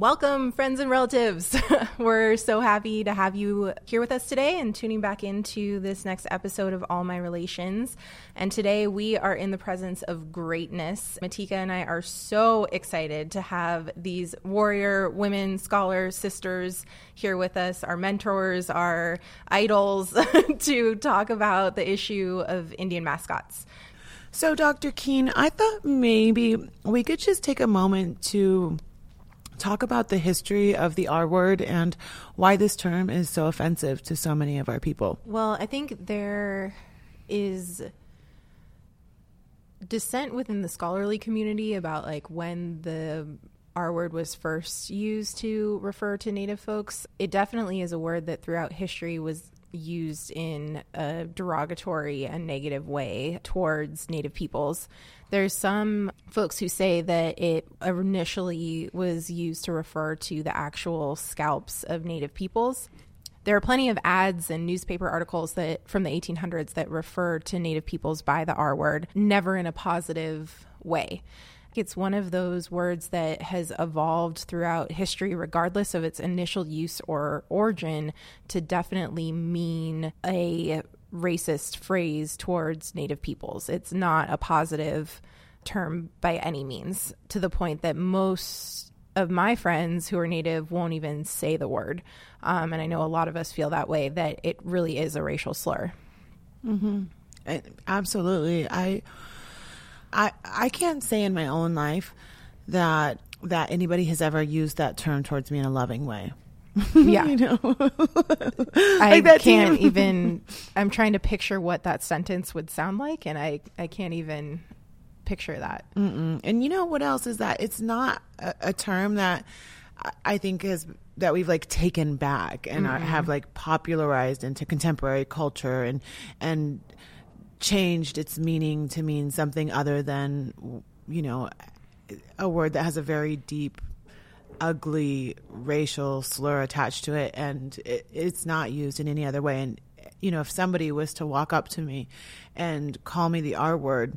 Welcome, friends and relatives. We're so happy to have you here with us today and tuning back into this next episode of All My Relations. And today we are in the presence of greatness. Matika and I are so excited to have these warrior women, scholars, sisters here with us, our mentors, our idols, to talk about the issue of Indian mascots. So, Dr. Keene, I thought maybe we could just take a moment to talk about the history of the R word and why this term is so offensive to so many of our people. Well, I think there is dissent within the scholarly community about like when the R word was first used to refer to Native folks. It definitely is a word that throughout history was used in a derogatory and negative way towards Native peoples. There's some folks who say that it initially was used to refer to the actual scalps of Native peoples. There are plenty of ads and newspaper articles that from the 1800s that refer to Native peoples by the R word, never in a positive way. It's one of those words that has evolved throughout history, regardless of its initial use or origin, to definitely mean a racist phrase towards Native peoples. It's not a positive term by any means, to the point that most of my friends who are Native won't even say the word. Um, and I know a lot of us feel that way, that it really is a racial slur. Mm-hmm. absolutely. I, I, I can't say in my own life that that anybody has ever used that term towards me in a loving way. Yeah. you know? I like can't even I'm trying to picture what that sentence would sound like and I I can't even picture that. Mm-mm. And you know what else is that it's not a, a term that I think is that we've like taken back and mm-hmm. have like popularized into contemporary culture and and changed its meaning to mean something other than you know a word that has a very deep ugly racial slur attached to it and it, it's not used in any other way. And you know if somebody was to walk up to me and call me the r word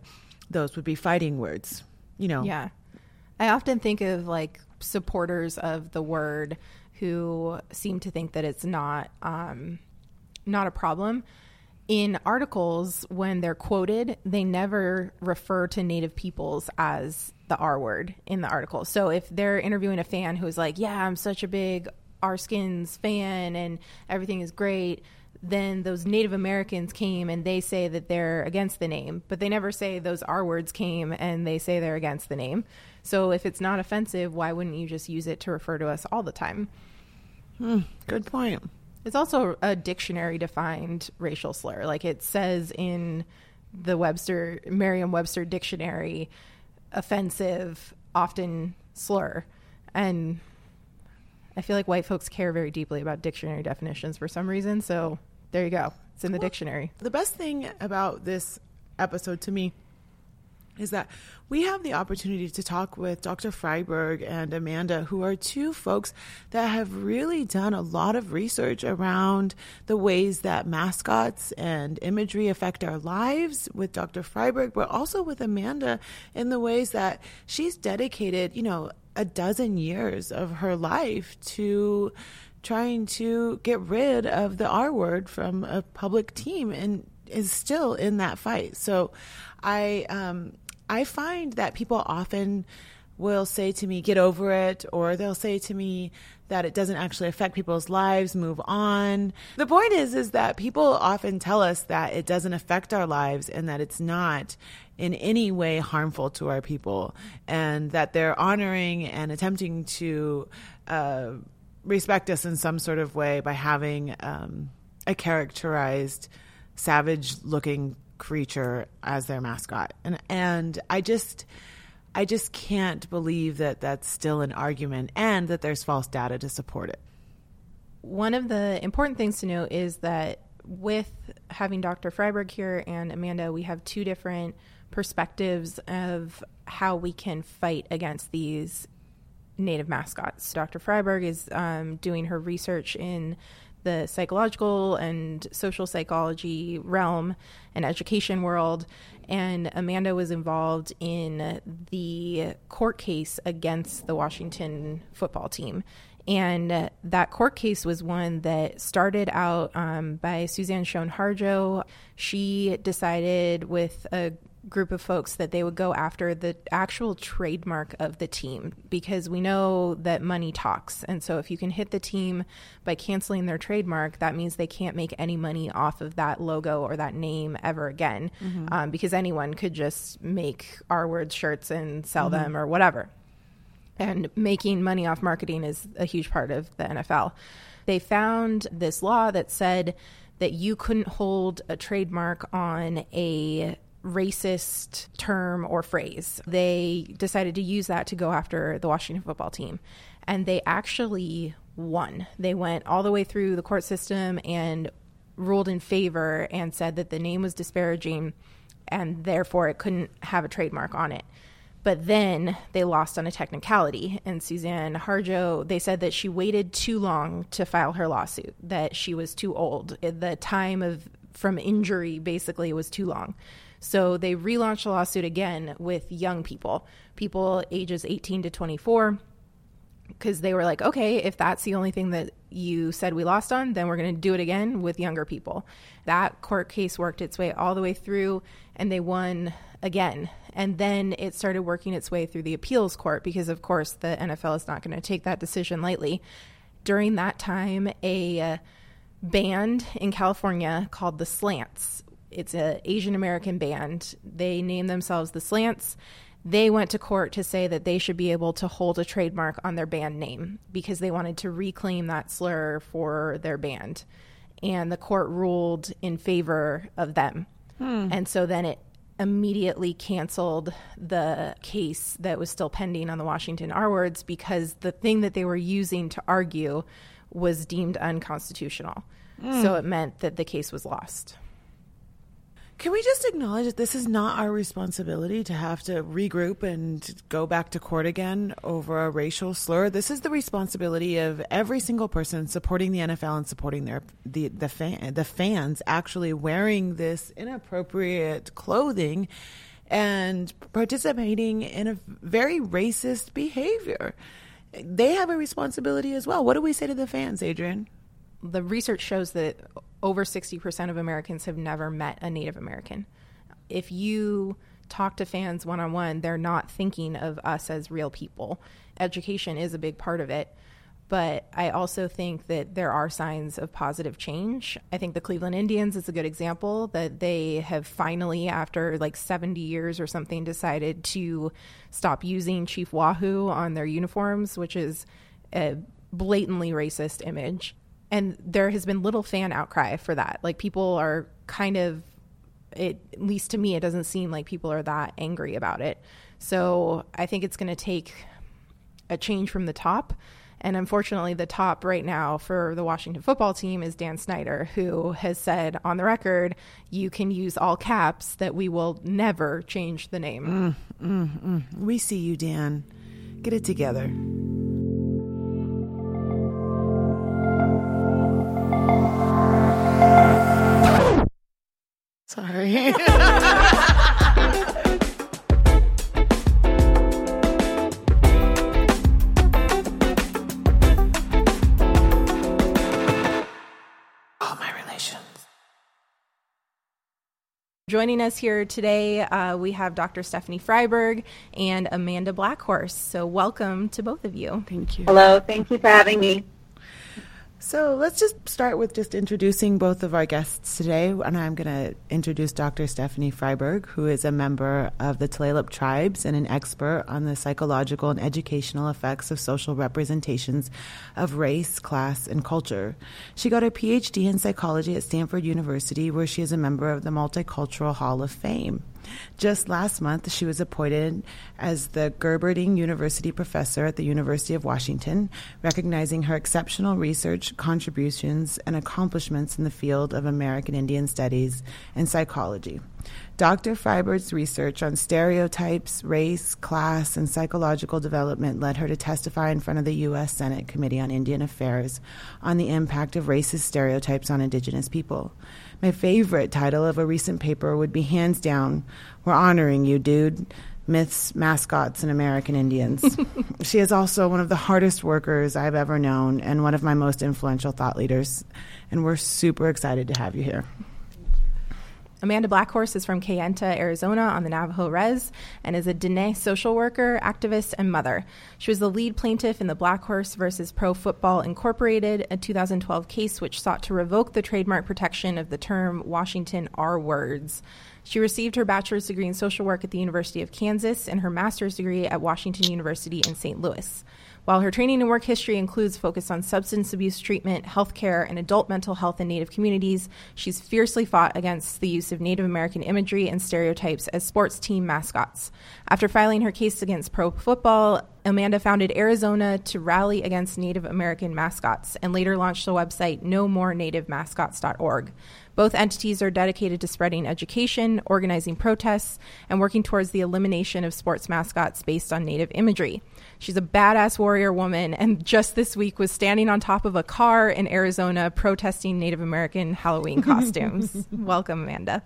those would be fighting words you know? Yeah. I often think of like supporters of the word who seem to think that it's not um not a problem. In articles when they're quoted they never refer to native peoples as the R word in the article. So if they're interviewing a fan who's like, "Yeah, I'm such a big R Skins fan and everything is great," then those Native Americans came and they say that they're against the name, but they never say those R words came and they say they're against the name. So if it's not offensive, why wouldn't you just use it to refer to us all the time? Hmm, good point. It's also a dictionary defined racial slur. Like it says in the Webster Merriam-Webster dictionary offensive, often slur. And I feel like white folks care very deeply about dictionary definitions for some reason. So there you go. It's in the well, dictionary. The best thing about this episode to me is that we have the opportunity to talk with Dr. Fryberg and Amanda, who are two folks that have really done a lot of research around the ways that mascots and imagery affect our lives with Dr. Fryberg, but also with Amanda in the ways that she's dedicated, you know, a dozen years of her life to trying to get rid of the R word from a public team and is still in that fight. So I um, I find that people often will say to me, get over it, or they'll say to me that it doesn't actually affect people's lives, move on. The point is, is that people often tell us that it doesn't affect our lives and that it's not in any way harmful to our people and that they're honoring and attempting to uh, respect us in some sort of way by having um, a characterized savage looking creature as their mascot. And and I just I just can't believe that that's still an argument and that there's false data to support it. One of the important things to note is that with having Dr. Fryberg here and Amanda, we have two different perspectives of how we can fight against these native mascots. Dr. Fryberg is um, doing her research in the psychological and social psychology realm and education world. And Amanda was involved in the court case against the Washington football team. And that court case was one that started out um, by Suzanne Shown Harjo. She decided with a group of folks that they would go after the actual trademark of the team because we know that money talks. And so if you can hit the team by canceling their trademark, that means they can't make any money off of that logo or that name ever again mm-hmm. um, because anyone could just make R-word shirts and sell mm-hmm. them or whatever. And making money off marketing is a huge part of the NFL. They found this law that said that you couldn't hold a trademark on a racist term or phrase. They decided to use that to go after the Washington football team. And they actually won. They went all the way through the court system and ruled in favor and said that the name was disparaging and therefore it couldn't have a trademark on it. But then they lost on a technicality. And Suzanne Harjo, they said that she waited too long to file her lawsuit, that she was too old. The time of from injury basically was too long. So they relaunched the lawsuit again with young people, people ages 18 to 24, because they were like, okay, if that's the only thing that you said we lost on, then we're going to do it again with younger people. That court case worked its way all the way through, and they won again. And then it started working its way through the appeals court because, of course, the NFL is not going to take that decision lightly. During that time, a band in California called the Slants it's an Asian American band. They name themselves the Slants. They went to court to say that they should be able to hold a trademark on their band name because they wanted to reclaim that slur for their band. And the court ruled in favor of them. Hmm. And so then it immediately canceled the case that was still pending on the Washington R words because the thing that they were using to argue was deemed unconstitutional. Mm. So it meant that the case was lost. Can we just acknowledge that this is not our responsibility to have to regroup and go back to court again over a racial slur? This is the responsibility of every single person supporting the NFL and supporting their the the fan, the fans actually wearing this inappropriate clothing and participating in a very racist behavior. They have a responsibility as well. What do we say to the fans, Adrienne? The research shows that over 60% of Americans have never met a Native American. If you talk to fans one on one, they're not thinking of us as real people. Education is a big part of it. But I also think that there are signs of positive change. I think the Cleveland Indians is a good example that they have finally, after like 70 years or something, decided to stop using Chief Wahoo on their uniforms, which is a blatantly racist image and there has been little fan outcry for that. Like people are kind of it at least to me it doesn't seem like people are that angry about it. So I think it's going to take a change from the top. And unfortunately, the top right now for the Washington football team is Dan Snyder, who has said on the record, you can use all caps, that we will never change the name. Mm, mm, mm. We see you, Dan. Get it together. Sorry. Oh my relations. Joining us here today, uh, we have Dr. Stephanie Fryberg and Amanda Blackhorse. So, welcome to both of you. Thank you. Hello, thank you for having me. So let's just start with just introducing both of our guests today. And I'm going to introduce Dr. Stephanie Fryberg, who is a member of the Tulalip tribes and an expert on the psychological and educational effects of social representations of race, class, and culture. She got her PhD in psychology at Stanford University, where she is a member of the Multicultural Hall of Fame. Just last month, she was appointed as the Gerberding University professor at the University of Washington, recognizing her exceptional research, contributions, and accomplishments in the field of American Indian studies and psychology. Dr. Fryberg's research on stereotypes, race, class, and psychological development led her to testify in front of the U.S. Senate Committee on Indian Affairs on the impact of racist stereotypes on Indigenous people. My favorite title of a recent paper would be hands down, We're Honoring You, Dude myths, mascots, and American Indians. she is also one of the hardest workers I've ever known and one of my most influential thought leaders. And we're super excited to have you here. Amanda Blackhorse is from Kayenta, Arizona on the Navajo Res and is a Diné social worker, activist, and mother. She was the lead plaintiff in the Blackhorse versus Pro Football Incorporated, a 2012 case which sought to revoke the trademark protection of the term Washington R words. She received her bachelor's degree in social work at the University of Kansas and her master's degree at Washington University in St. Louis. While her training and work history includes focus on substance abuse treatment, healthcare, and adult mental health in Native communities, she's fiercely fought against the use of Native American imagery and stereotypes as sports team mascots. After filing her case against pro football, Amanda founded Arizona to rally against Native American mascots and later launched the website nomorenativemascots.org. Both entities are dedicated to spreading education, organizing protests, and working towards the elimination of sports mascots based on Native imagery. She's a badass warrior woman, and just this week was standing on top of a car in Arizona protesting Native American Halloween costumes. Welcome, Amanda.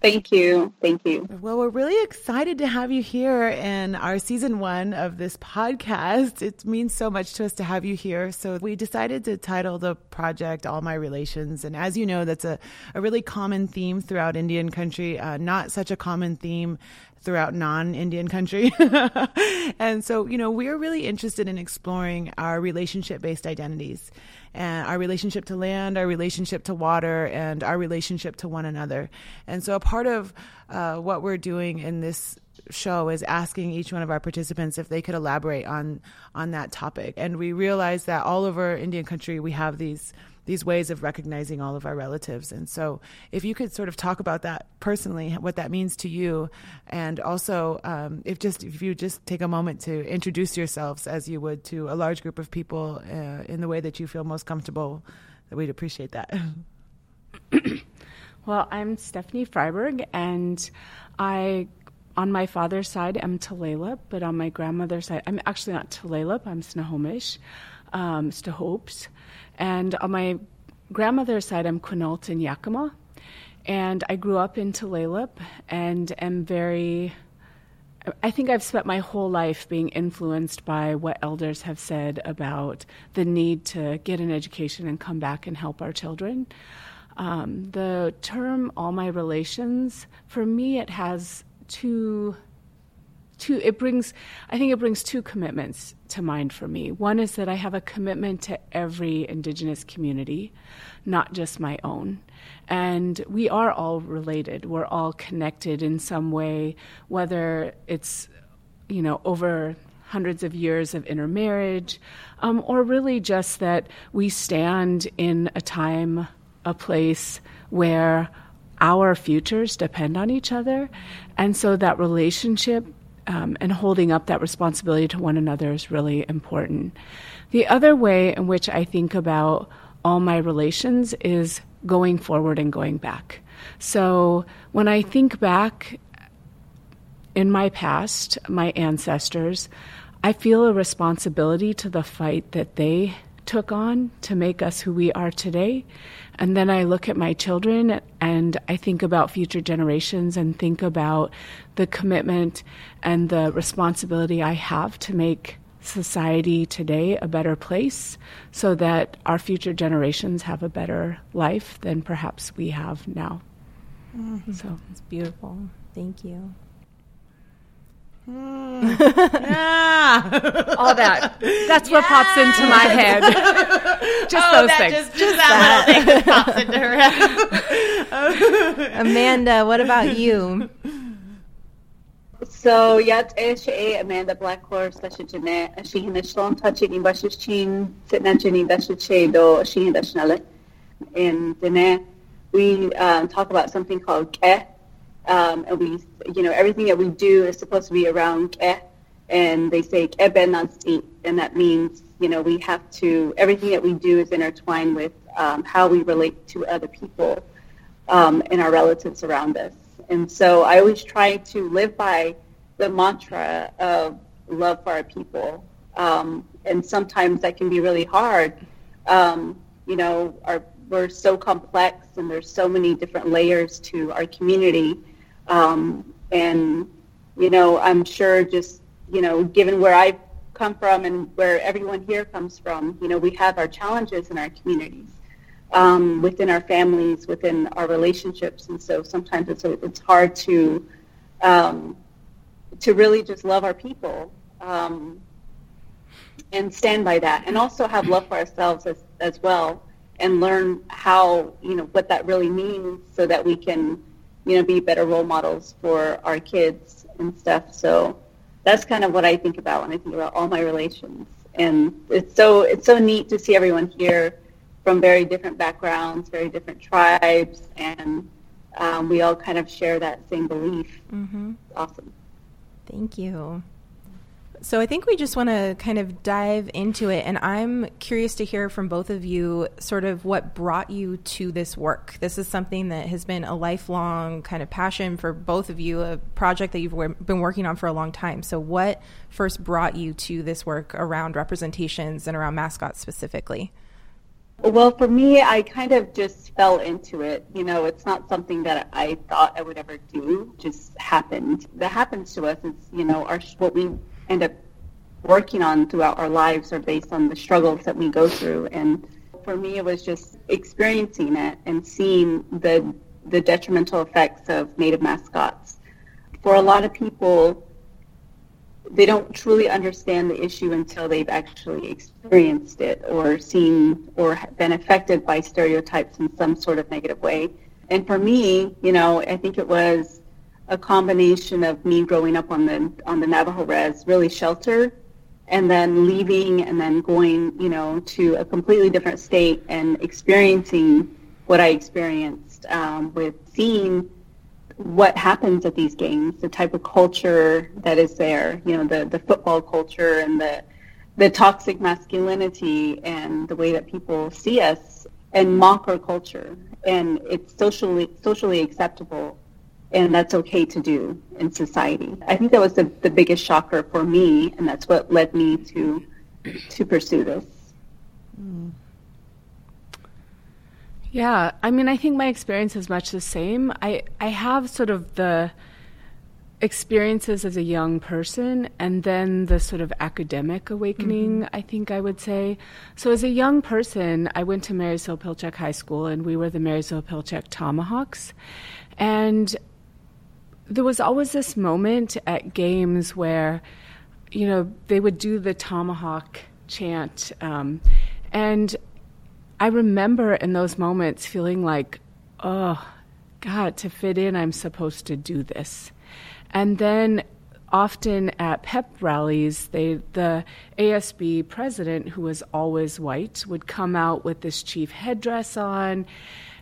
Thank you. Thank you. Well, we're really excited to have you here in our season one of this podcast. It means so much to us to have you here. So we decided to title the project All My Relations. And as you know, that's a, a really common theme throughout Indian country, uh, not such a common theme throughout non-Indian country. and so, you know, we're really interested in exploring our relationship-based identities and our relationship to land, our relationship to water, and our relationship to one another. And so, a part of uh, what we're doing in this show is asking each one of our participants if they could elaborate on on that topic. And we realize that all over Indian country we have these these ways of recognizing all of our relatives. And so, if you could sort of talk about that personally, what that means to you, and also um, if just if you just take a moment to introduce yourselves as you would to a large group of people uh, in the way that you feel most comfortable, that we'd appreciate that. well, I'm Stephanie Fryberg, and I on my father's side, I'm Tulalip, but on my grandmother's side, I'm actually not Tulalip, I'm Snohomish, um, Snohopes. And on my grandmother's side, I'm Quinault and Yakima. And I grew up in Tulalip and am very, I think I've spent my whole life being influenced by what elders have said about the need to get an education and come back and help our children. Um, the term all my relations, for me, it has two two it brings i think it brings two commitments to mind for me. One is that i have a commitment to every indigenous community not just my own. And we are all related. We're all connected in some way whether it's you know over hundreds of years of intermarriage um, or really just that we stand in a time a place where our futures depend on each other. And so that relationship um, and holding up that responsibility to one another is really important. The other way in which I think about all my relations is going forward and going back. So when I think back in my past, my ancestors, I feel a responsibility to the fight that they took on to make us who we are today. And then I look at my children and I think about future generations and think about the commitment and the responsibility I have to make society today a better place so that our future generations have a better life than perhaps we have now. Mm-hmm. So it's beautiful. Thank you. Mm. yeah. All that. That's yeah. what pops into my head. just oh, those things. Just, just that, that. little thing that pops into her head. Amanda, what about you? So yat e Amanda Blackhorse da shi ne shi hin shlon touch ni ba shi chin sit na jini da shi che do shi hin da shnale in dene we um, talk about something called ke um, and we you know everything that we do is supposed to be around ke and they say ke ben and that means you know we have to everything that we do is intertwined with um, how we relate to other people um, and our relatives around us And so I always try to live by the mantra of love for our people. Um, and sometimes that can be really hard. Um, you know, our, we're so complex and there's so many different layers to our community. Um, and, you know, I'm sure just, you know, given where I've come from and where everyone here comes from, you know, we have our challenges in our communities. Um, within our families, within our relationships, and so sometimes it's it's hard to um, to really just love our people um, and stand by that, and also have love for ourselves as, as well, and learn how you know what that really means, so that we can you know be better role models for our kids and stuff. So that's kind of what I think about when I think about all my relations, and it's so it's so neat to see everyone here from very different backgrounds, very different tribes, and um, we all kind of share that same belief. Mm-hmm. Awesome. Thank you. So I think we just want to kind of dive into it, and I'm curious to hear from both of you sort of what brought you to this work. This is something that has been a lifelong kind of passion for both of you, a project that you've been working on for a long time. So, what first brought you to this work around representations and around mascots specifically? Well, for me, I kind of just fell into it. You know, it's not something that I thought I would ever do. Just happened. That happens to us. It's you know, our what we end up working on throughout our lives are based on the struggles that we go through. And for me, it was just experiencing it and seeing the the detrimental effects of native mascots. For a lot of people, they don't truly understand the issue until they've actually experienced it or seen or been affected by stereotypes in some sort of negative way. And for me, you know, I think it was a combination of me growing up on the on the Navajo res, really shelter, and then leaving and then going, you know, to a completely different state and experiencing what I experienced um, with seeing what happens at these games, the type of culture that is there, you know, the, the football culture and the the toxic masculinity and the way that people see us and mock our culture. And it's socially socially acceptable and that's okay to do in society. I think that was the, the biggest shocker for me, and that's what led me to to pursue this. Mm. Yeah, I mean, I think my experience is much the same. I I have sort of the experiences as a young person and then the sort of academic awakening, mm-hmm. I think I would say. So, as a young person, I went to Marysville Pilchuck High School and we were the Marysville Pilchuck Tomahawks. And there was always this moment at games where, you know, they would do the tomahawk chant. Um, and I remember in those moments feeling like, oh, God, to fit in, I'm supposed to do this. And then often at pep rallies, they, the ASB president, who was always white, would come out with this chief headdress on.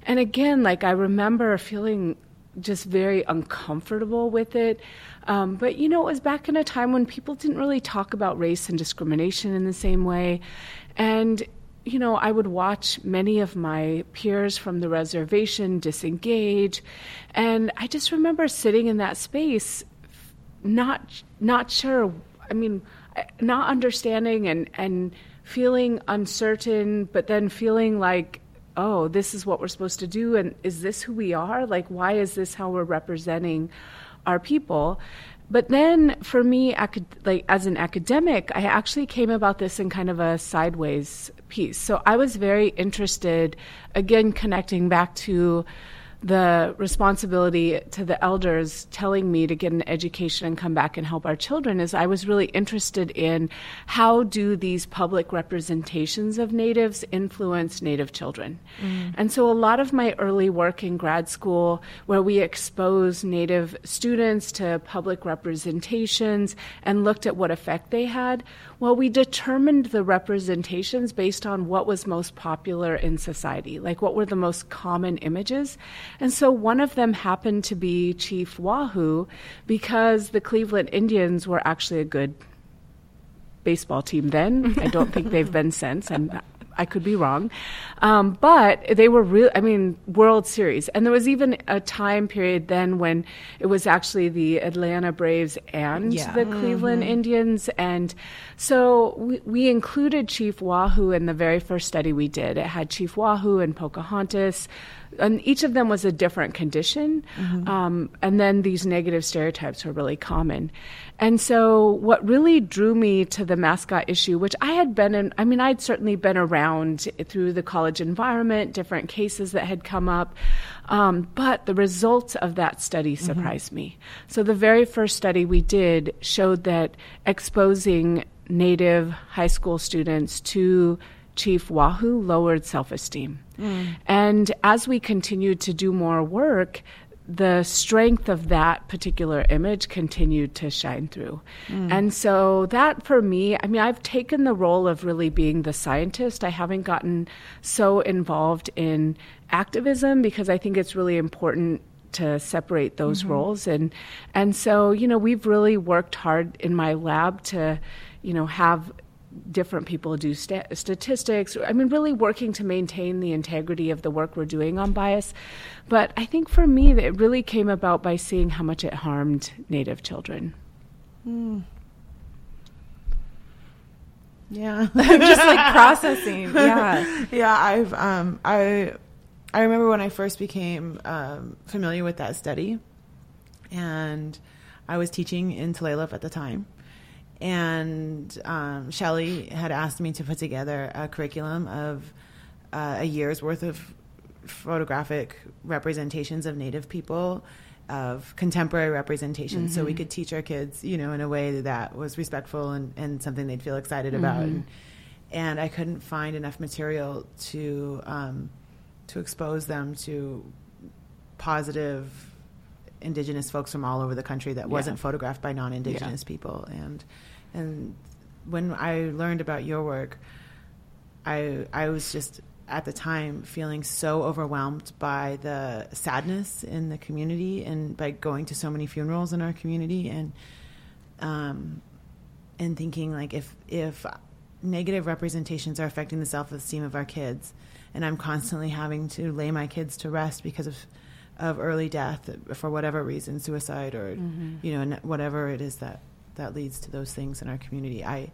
And again, like I remember feeling just very uncomfortable with it. Um, but you know, it was back in a time when people didn't really talk about race and discrimination in the same way. And you know, I would watch many of my peers from the reservation disengage, and I just remember sitting in that space, not not sure. I mean, not understanding and and feeling uncertain, but then feeling like oh, this is what we're supposed to do, and is this who we are? Like, why is this how we're representing our people? But then, for me, like as an academic, I actually came about this in kind of a sideways piece. So I was very interested, again, connecting back to the responsibility to the elders telling me to get an education and come back and help our children is I was really interested in how do these public representations of natives influence native children. Mm. And so a lot of my early work in grad school where we exposed native students to public representations and looked at what effect they had well, we determined the representations based on what was most popular in society, like what were the most common images. And so one of them happened to be Chief Wahoo because the Cleveland Indians were actually a good baseball team then. I don't think they've been since. I'm I could be wrong. Um, but they were real, I mean, World Series. And there was even a time period then when it was actually the Atlanta Braves and Yeah. the Cleveland Indians. And so we, we included Chief Wahoo in the very first study we did. It had Chief Wahoo and Pocahontas. And each of them was a different condition. Um, and then these negative stereotypes were really common. And so, what really drew me to the mascot issue, which I had been in, I mean, I'd certainly been around through the college environment, different cases that had come up, um, but the results of that study surprised me. So, the very first study we did showed that exposing Native high school students to Chief Wahoo lowered self esteem. Mm. And as we continued to do more work, the strength of that particular image continued to shine through. Mm. And so that for me, I mean, I've taken the role of really being the scientist. I haven't gotten so involved in activism because I think it's really important to separate those mm-hmm. roles and and so you know we've really worked hard in my lab to you know have different people do sta- statistics. I mean, really working to maintain the integrity of the work we're doing on bias. But I think for me, it really came about by seeing how much it harmed Native children. Yeah. I'm just like processing. Yeah. yeah, I've um I I remember when I first became um, familiar with that study, and I was teaching in Tulalip at the time, and um, Shelley had asked me to put together a curriculum of uh, a year's worth of photographic representations of Native people. Of contemporary representation, so we could teach our kids, you know, in a way that was respectful and, and something they'd feel excited about. And, and I couldn't find enough material to um, to expose them to positive indigenous folks from all over the country that wasn't photographed by non-indigenous people. And and when I learned about your work I I was just at the time feeling so overwhelmed by the sadness in the community and by going to so many funerals in our community and um and thinking like if if negative representations are affecting the self-esteem of our kids and i'm constantly having to lay my kids to rest because of of early death for whatever reason suicide or you know whatever it is that that leads to those things in our community i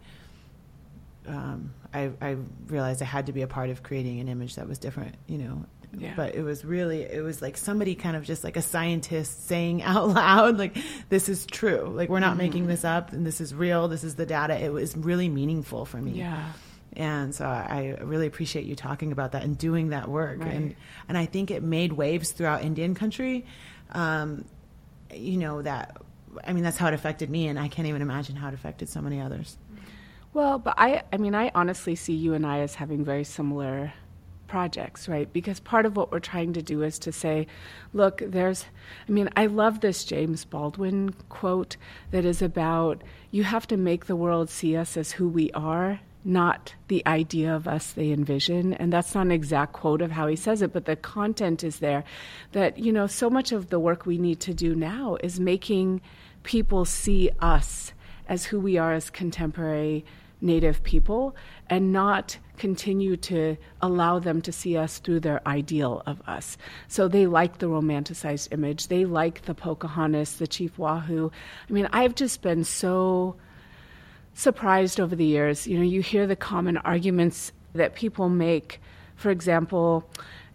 um, I, I realized I had to be a part of creating an image that was different, you know. Yeah. But it was really, it was like somebody kind of just like a scientist saying out loud, like, this is true. Like, we're not making this up and this is real. This is the data. It was really meaningful for me. Yeah. And so I really appreciate you talking about that and doing that work. Right. And, and I think it made waves throughout Indian country. Um, you know, that, I mean, that's how it affected me. And I can't even imagine how it affected so many others. Well, but I, I mean, I honestly see you and I as having very similar projects, right? Because part of what we're trying to do is to say, look, there's, I mean, I love this James Baldwin quote that is about you have to make the world see us as who we are, not the idea of us they envision. And that's not an exact quote of how he says it, but the content is there. That, you know, so much of the work we need to do now is making people see us as who we are as contemporary Native people and not continue to allow them to see us through their ideal of us. So they like the romanticized image. They like the Pocahontas, the Chief Wahoo. I mean, I've just been so surprised over the years. You know, you hear the common arguments that people make. For example,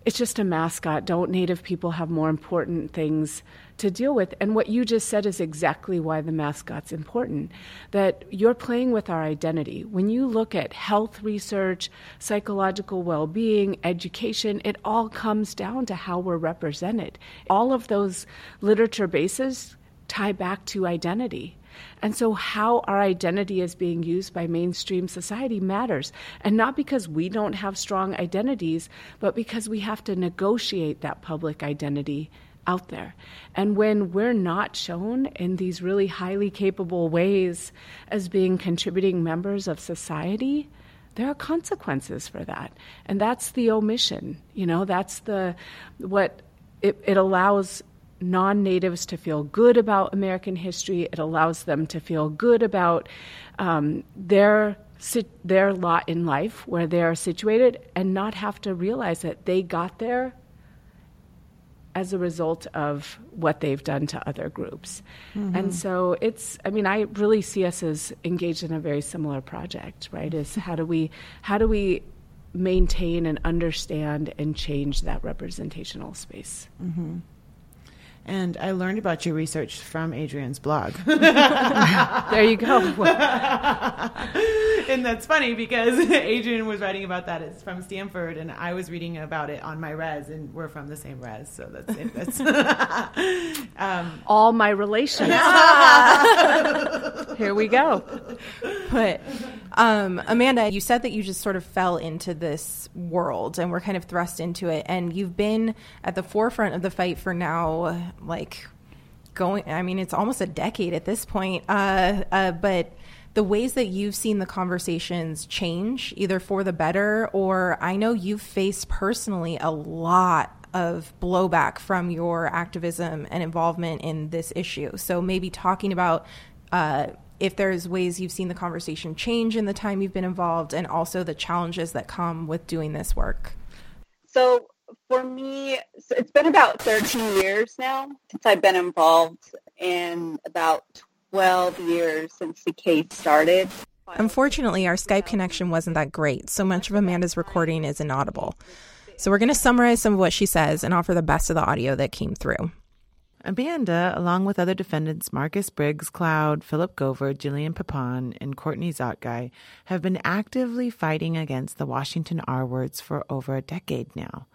it's just a mascot. Don't Native people have more important things to deal with? And what you just said is exactly why the mascot's important. That you're playing with our identity. When you look at health research, psychological well being, education, it all comes down to how we're represented. All of those literature bases tie back to identity. And so, how our identity is being used by mainstream society matters. And not because we don't have strong identities, but because we have to negotiate that public identity out there. And when we're not shown in these really highly capable ways as being contributing members of society, there are consequences for that. And that's the omission. You know, that's the what it, it allows non natives to feel good about American history. It allows them to feel good about um, their their lot in life where they are situated and not have to realize that they got there as a result of what they've done to other groups. Mm-hmm. And so it's I mean I really see us as engaged in a very similar project, right? Is how do we how do we maintain and understand and change that representational space? Mm-hmm. And I learned about your research from Adrienne's blog. there you go. and that's funny because Adrienne was writing about that. It's from Stanford, and I was reading about it on my res, and we're from the same res. So that's it. That's um, all my relations. Here we go. But um, Amanda, you said that you just sort of fell into this world and were kind of thrust into it, and you've been at the forefront of the fight for now, like going. I mean, it's almost a decade at this point. Uh, uh, but the ways that you've seen the conversations change, either for the better or I know you've faced personally a lot of blowback from your activism and involvement in this issue. So maybe talking about uh, if there's ways you've seen the conversation change in the time you've been involved and also the challenges that come with doing this work. So for me, it's been about 13 years now since I've been involved and about 12 years since the case started. Unfortunately, our Skype connection wasn't that great, so much of Amanda's recording is inaudible. So we're going to summarize some of what she says and offer the best of the audio that came through. Amanda, along with other defendants Marcus Briggs Cloud, Philip Gover, Jillian Pappan, and Courtney Tsotigh, have been actively fighting against the Washington R words for over a decade now.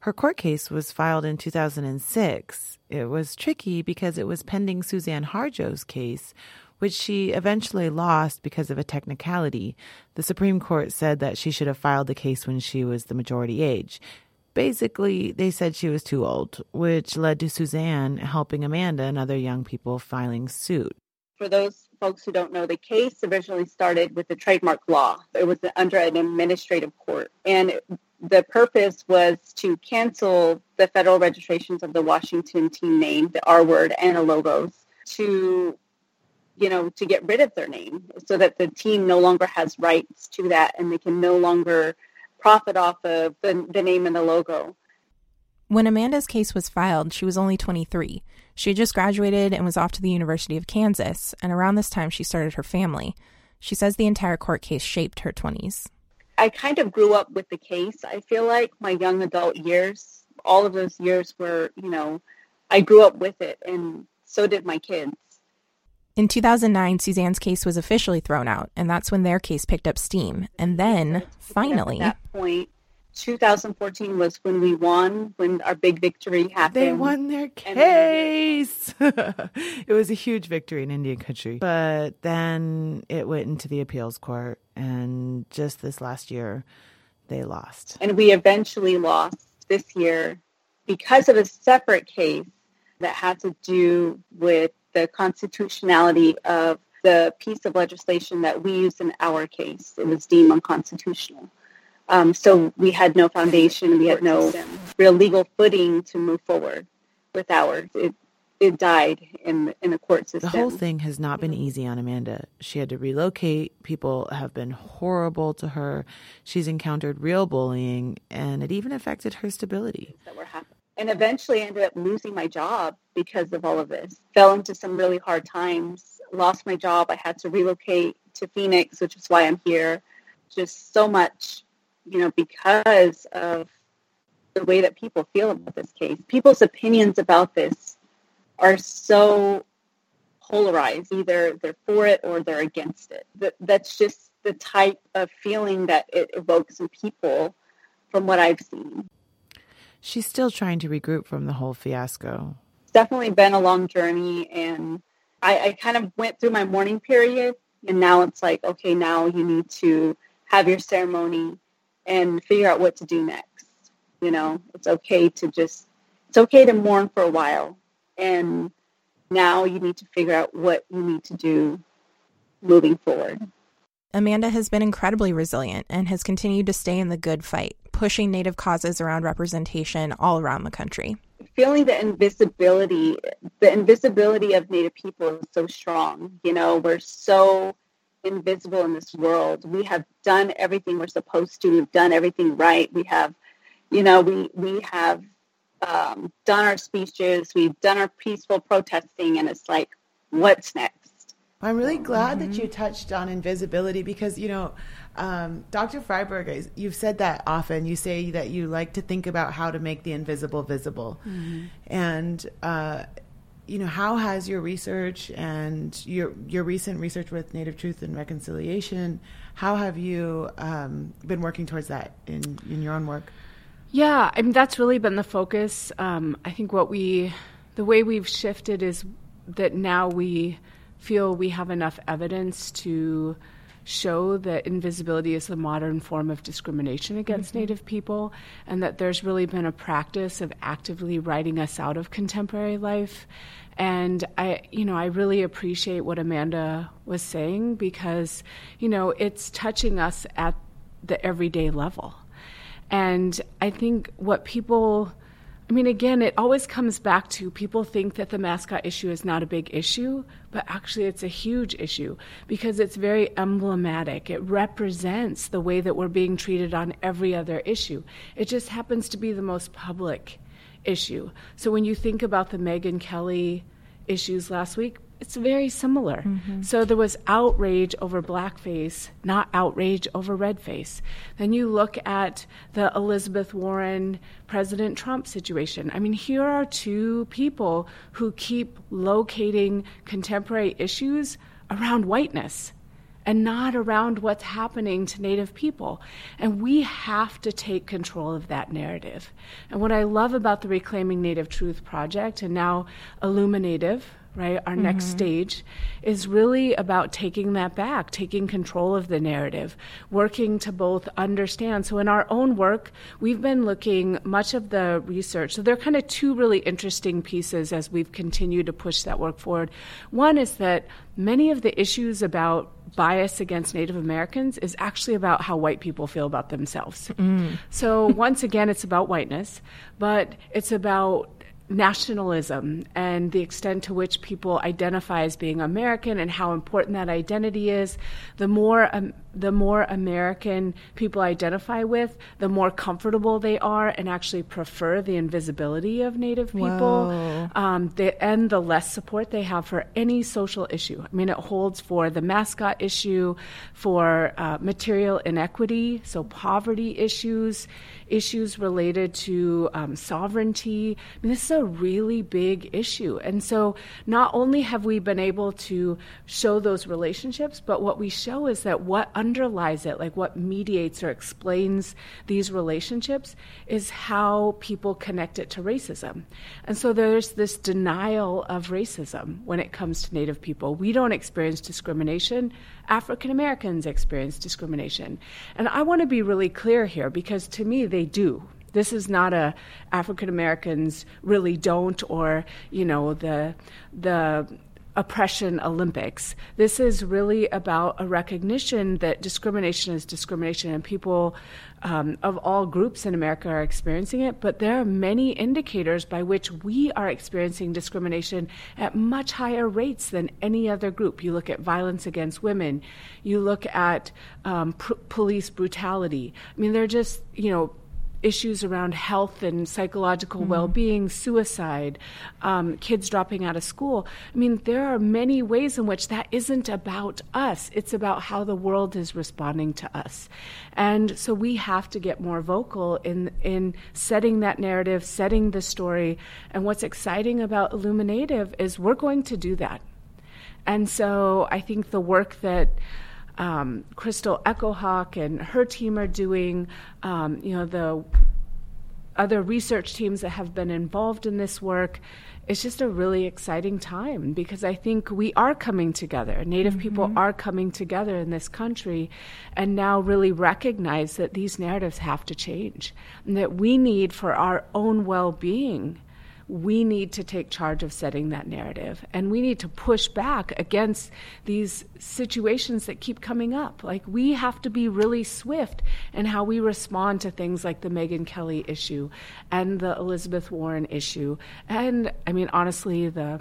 Her court case was filed in 2006. It was tricky because it was pending Suzanne Harjo's case, which she eventually lost because of a technicality. The Supreme Court said that she should have filed the case when she was the majority age. Basically, they said she was too old, which led to Suzanne helping Amanda and other young people filing suit. For those folks who don't know, the case originally started with the trademark law. It was under an administrative court. And the purpose was to cancel the federal registrations of the Washington team name, the R word, and the logos to you know, to get rid of their name so that the team no longer has rights to that and they can no longer profit off of the, the name and the logo. When Amanda's case was filed, she was only 23. She had just graduated and was off to the University of Kansas, and around this time she started her family. She says the entire court case shaped her 20s. I kind of grew up with the case. I feel like my young adult years, all of those years were, you know, I grew up with it, and so did my kids. In 2009, Suzanne's case was officially thrown out, and that's when their case picked up steam. And then, finally, at that point, 2014 was when we won, when our big victory happened. They won their case. it was a huge victory in Indian country. But then it went into the appeals court, and just this last year, they lost. And we eventually lost this year because of a separate case that had to do with the constitutionality of the piece of legislation that we used in our case. It was deemed unconstitutional. Um, so we had no foundation, we had no real legal footing to move forward with ours. It, it died in in the court system. The whole thing has not been easy on Amanda. She had to relocate. People have been horrible to her. She's encountered real bullying, and it even affected her stability. That were happening and eventually ended up losing my job because of all of this. Fell into some really hard times, lost my job. I had to relocate to Phoenix, which is why I'm here. Just so much, you know, because of the way that people feel about this case. People's opinions about this are so polarized. Either they're for it or they're against it. That's just the type of feeling that it evokes in people from what I've seen she's still trying to regroup from the whole fiasco. It's definitely been a long journey, and I, I kind of went through my mourning period, and now it's like, okay, now you need to have your ceremony and figure out what to do next. You know, it's okay to just, it's okay to mourn for a while, and now you need to figure out what you need to do moving forward. Amanda has been incredibly resilient and has continued to stay in the good fight, pushing Native causes around representation all around the country. Feeling the invisibility, the invisibility of Native people is so strong. You know, we're so invisible in this world. We have done everything we're supposed to. We've done everything right. We have, you know, we we have um, done our speeches. We've done our peaceful protesting, and it's like, what's next? I'm really glad mm-hmm. that you touched on invisibility because you know, um, Dr. Fryberg, you've said that often. You say that you like to think about how to make the invisible visible, mm-hmm. and uh, you know, how has your research and your your recent research with Native Truth and Reconciliation, how have you um, been working towards that in in your own work? Yeah, I mean that's really been the focus. Um, I think what we, the way we've shifted is that now we feel we have enough evidence to show that invisibility is a modern form of discrimination against mm-hmm. Native people, and that there's really been a practice of actively writing us out of contemporary life. And I, you know, I really appreciate what Amanda was saying because, you know, it's touching us at the everyday level. And I think what people I mean, again, it always comes back to people think that the mascot issue is not a big issue, but actually it's a huge issue because it's very emblematic. It represents the way that we're being treated on every other issue. It just happens to be the most public issue. So when you think about the Megyn Kelly issues last week, it's very similar. Mm-hmm. So there was outrage over blackface, not outrage over redface. Then you look at the Elizabeth Warren, President Trump situation. I mean, here are two people who keep locating contemporary issues around whiteness and not around what's happening to Native people. And we have to take control of that narrative. And what I love about the Reclaiming Native Truth Project and now Illuminative, right? Our mm-hmm. next stage is really about taking that back, taking control of the narrative, working to both understand. So, in our own work, we've been looking much of the research. So, there are kind of two really interesting pieces as we've continued to push that work forward. One is that many of the issues about bias against Native Americans is actually about how white people feel about themselves. Mm. So, once again, it's about whiteness, but it's about nationalism and the extent to which people identify as being American and how important that identity is. The more um, the more American people identify with, the more comfortable they are and actually prefer the invisibility of Native people, um, they, and the less support they have for any social issue. I mean, it holds for the mascot issue, for uh, material inequity, so poverty issues, issues related to um, sovereignty. I mean, this is a really big issue. And so, not only have we been able to show those relationships, but what we show is that what underlies it, like what mediates or explains these relationships, is how people connect it to racism. And so there's this denial of racism when it comes to Native people. We don't experience discrimination. African Americans experience discrimination. And I want to be really clear here because to me, they do. This is not a African Americans really don't or, you know, the the oppression Olympics. This is really about a recognition that discrimination is discrimination and people um, of all groups in America are experiencing it, but there are many indicators by which we are experiencing discrimination at much higher rates than any other group. You look at violence against women, you look at um, pr- police brutality. I mean, they're just, you know, issues around health and psychological mm-hmm. well-being, suicide, um, kids dropping out of school. I mean, there are many ways in which that isn't about us. It's about how the world is responding to us, and so we have to get more vocal in in setting that narrative, setting the story. And what's exciting about Illuminative is we're going to do that. And so I think the work that um, Crystal Echohawk and her team are doing, um, you know, the other research teams that have been involved in this work. It's just a really exciting time because I think we are coming together. Native mm-hmm. people are coming together in this country and now really recognize that these narratives have to change and that we need for our own well being we need to take charge of setting that narrative and we need to push back against these situations that keep coming up. Like, we have to be really swift in how we respond to things like the Megyn Kelly issue and the Elizabeth Warren issue. And, I mean, honestly, the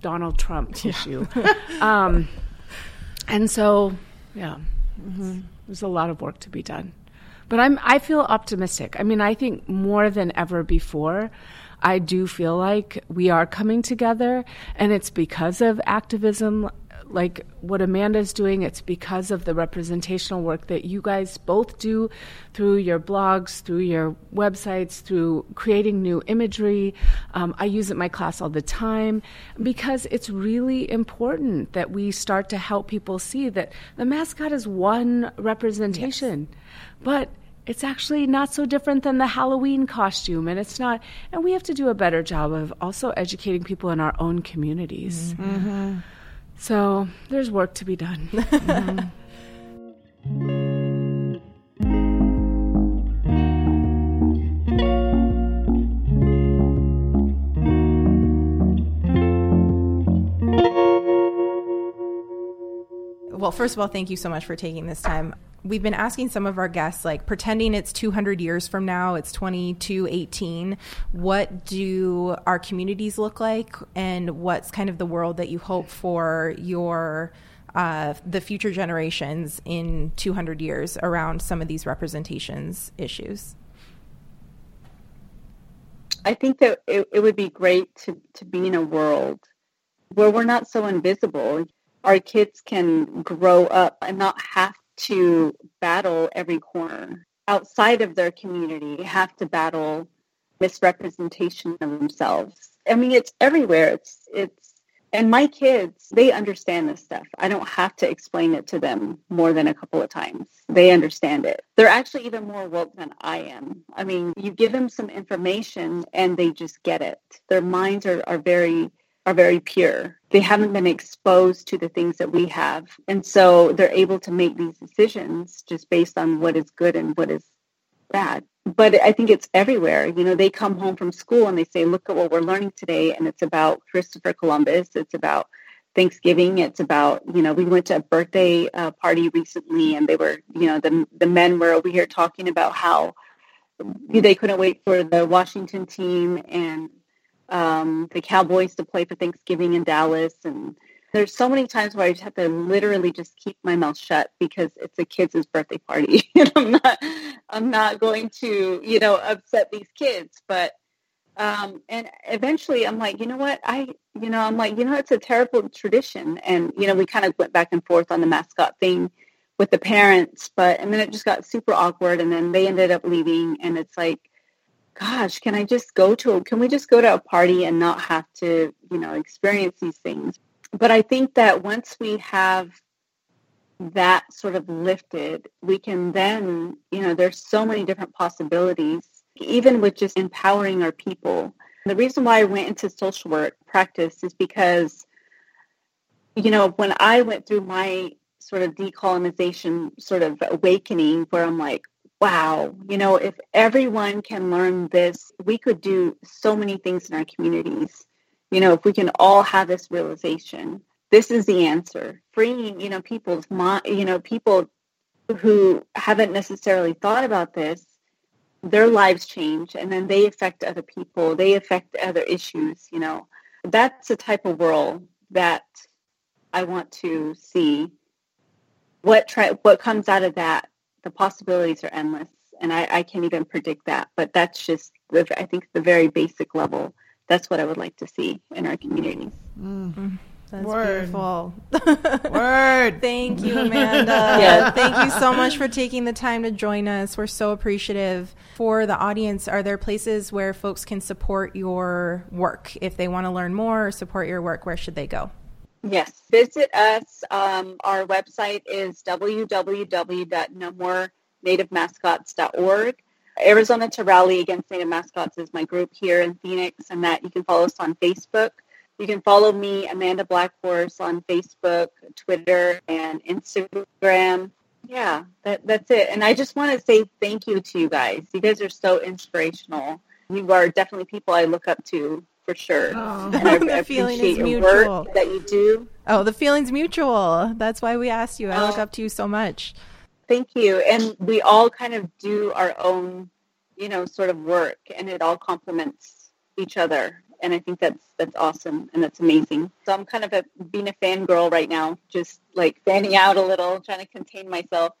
Donald Trump yeah. issue. um, And so, yeah, mm-hmm. there's a lot of work to be done. But I'm I feel optimistic. I mean, I think more than ever before, I do feel like we are coming together and it's because of activism like what Amanda's doing, it's because of the representational work that you guys both do through your blogs, through your websites, through creating new imagery. Um, I use it in my class all the time because it's really important that we start to help people see that the mascot is one representation, yes. but it's actually not so different than the Halloween costume, and it's not. And we have to do a better job of also educating people in our own communities. Mm-hmm. So there's work to be done. mm-hmm. Well, first of all, thank you so much for taking this time. We've been asking some of our guests, like pretending it's 200 years from now, it's 2218. What do our communities look like, and what's kind of the world that you hope for your uh, the future generations in 200 years around some of these representations issues? I think that it, it would be great to, to be in a world where we're not so invisible our kids can grow up and not have to battle every corner outside of their community, have to battle misrepresentation of themselves. I mean, it's everywhere. It's it's and my kids, they understand this stuff. I don't have to explain it to them more than a couple of times. They understand it. They're actually even more woke than I am. I mean, you give them some information and they just get it. Their minds are, are very are very pure. They haven't been exposed to the things that we have. And so they're able to make these decisions just based on what is good and what is bad. But I think it's everywhere. You know, they come home from school and they say, look at what we're learning today. And it's about Christopher Columbus. It's about Thanksgiving. It's about, you know, we went to a birthday uh, party recently and they were, you know, the, the men were over here talking about how they couldn't wait for the Washington team and um, the Cowboys to play for Thanksgiving in Dallas. And there's so many times where I just have to literally just keep my mouth shut because it's a kid's birthday party. and I'm not, I'm not going to, you know, upset these kids. But, um, and eventually I'm like, you know what? I, you know, I'm like, you know, it's a terrible tradition. And, you know, we kind of went back and forth on the mascot thing with the parents, but, and then it just got super awkward and then they ended up leaving and it's like, gosh, can I just go to a, can we just go to a party and not have to, you know, experience these things? But I think that once we have that sort of lifted, we can then, you know, there's so many different possibilities, even with just empowering our people. The reason why I went into social work practice is because, you know, when I went through my sort of decolonization sort of awakening where I'm like, wow, you know, if everyone can learn this, we could do so many things in our communities. You know, if we can all have this realization, this is the answer. Freeing, you know, people's mind, you know, people who haven't necessarily thought about this, their lives change and then they affect other people. They affect other issues, you know. That's the type of world that I want to see. What try what comes out of that the possibilities are endless and I, I, can't even predict that but that's just the, i think the very basic level that's what i would like to see in our communities mm-hmm. That's Word. beautiful. Word. Thank you, Amanda. yes. Thank you so much for taking the time to join us. We're so appreciative. For the audience, are there places where folks can support your work? If they want to learn more or support your work, where should they go? Yes, visit us. Um, our website is www.nomornativemascots.org. Arizona to Rally Against Native Mascots is my group here in Phoenix, and that you can follow us on Facebook. You can follow me, Amanda Blackhorse, on Facebook, Twitter, and Instagram. Yeah, that, that's it. And I just want to say thank you to you guys. You guys are so inspirational. You are definitely people I look up to for sure. Oh. And I, the feeling is mutual. that you do. Oh, the feeling's mutual. That's why we asked you. I look oh. up to you so much. Thank you. And we all kind of do our own, you know, sort of work, and it all complements each other. and I think that's that's awesome and that's amazing. So I'm kind of a, being a fangirl right now, just like fanning out a little, trying to contain myself.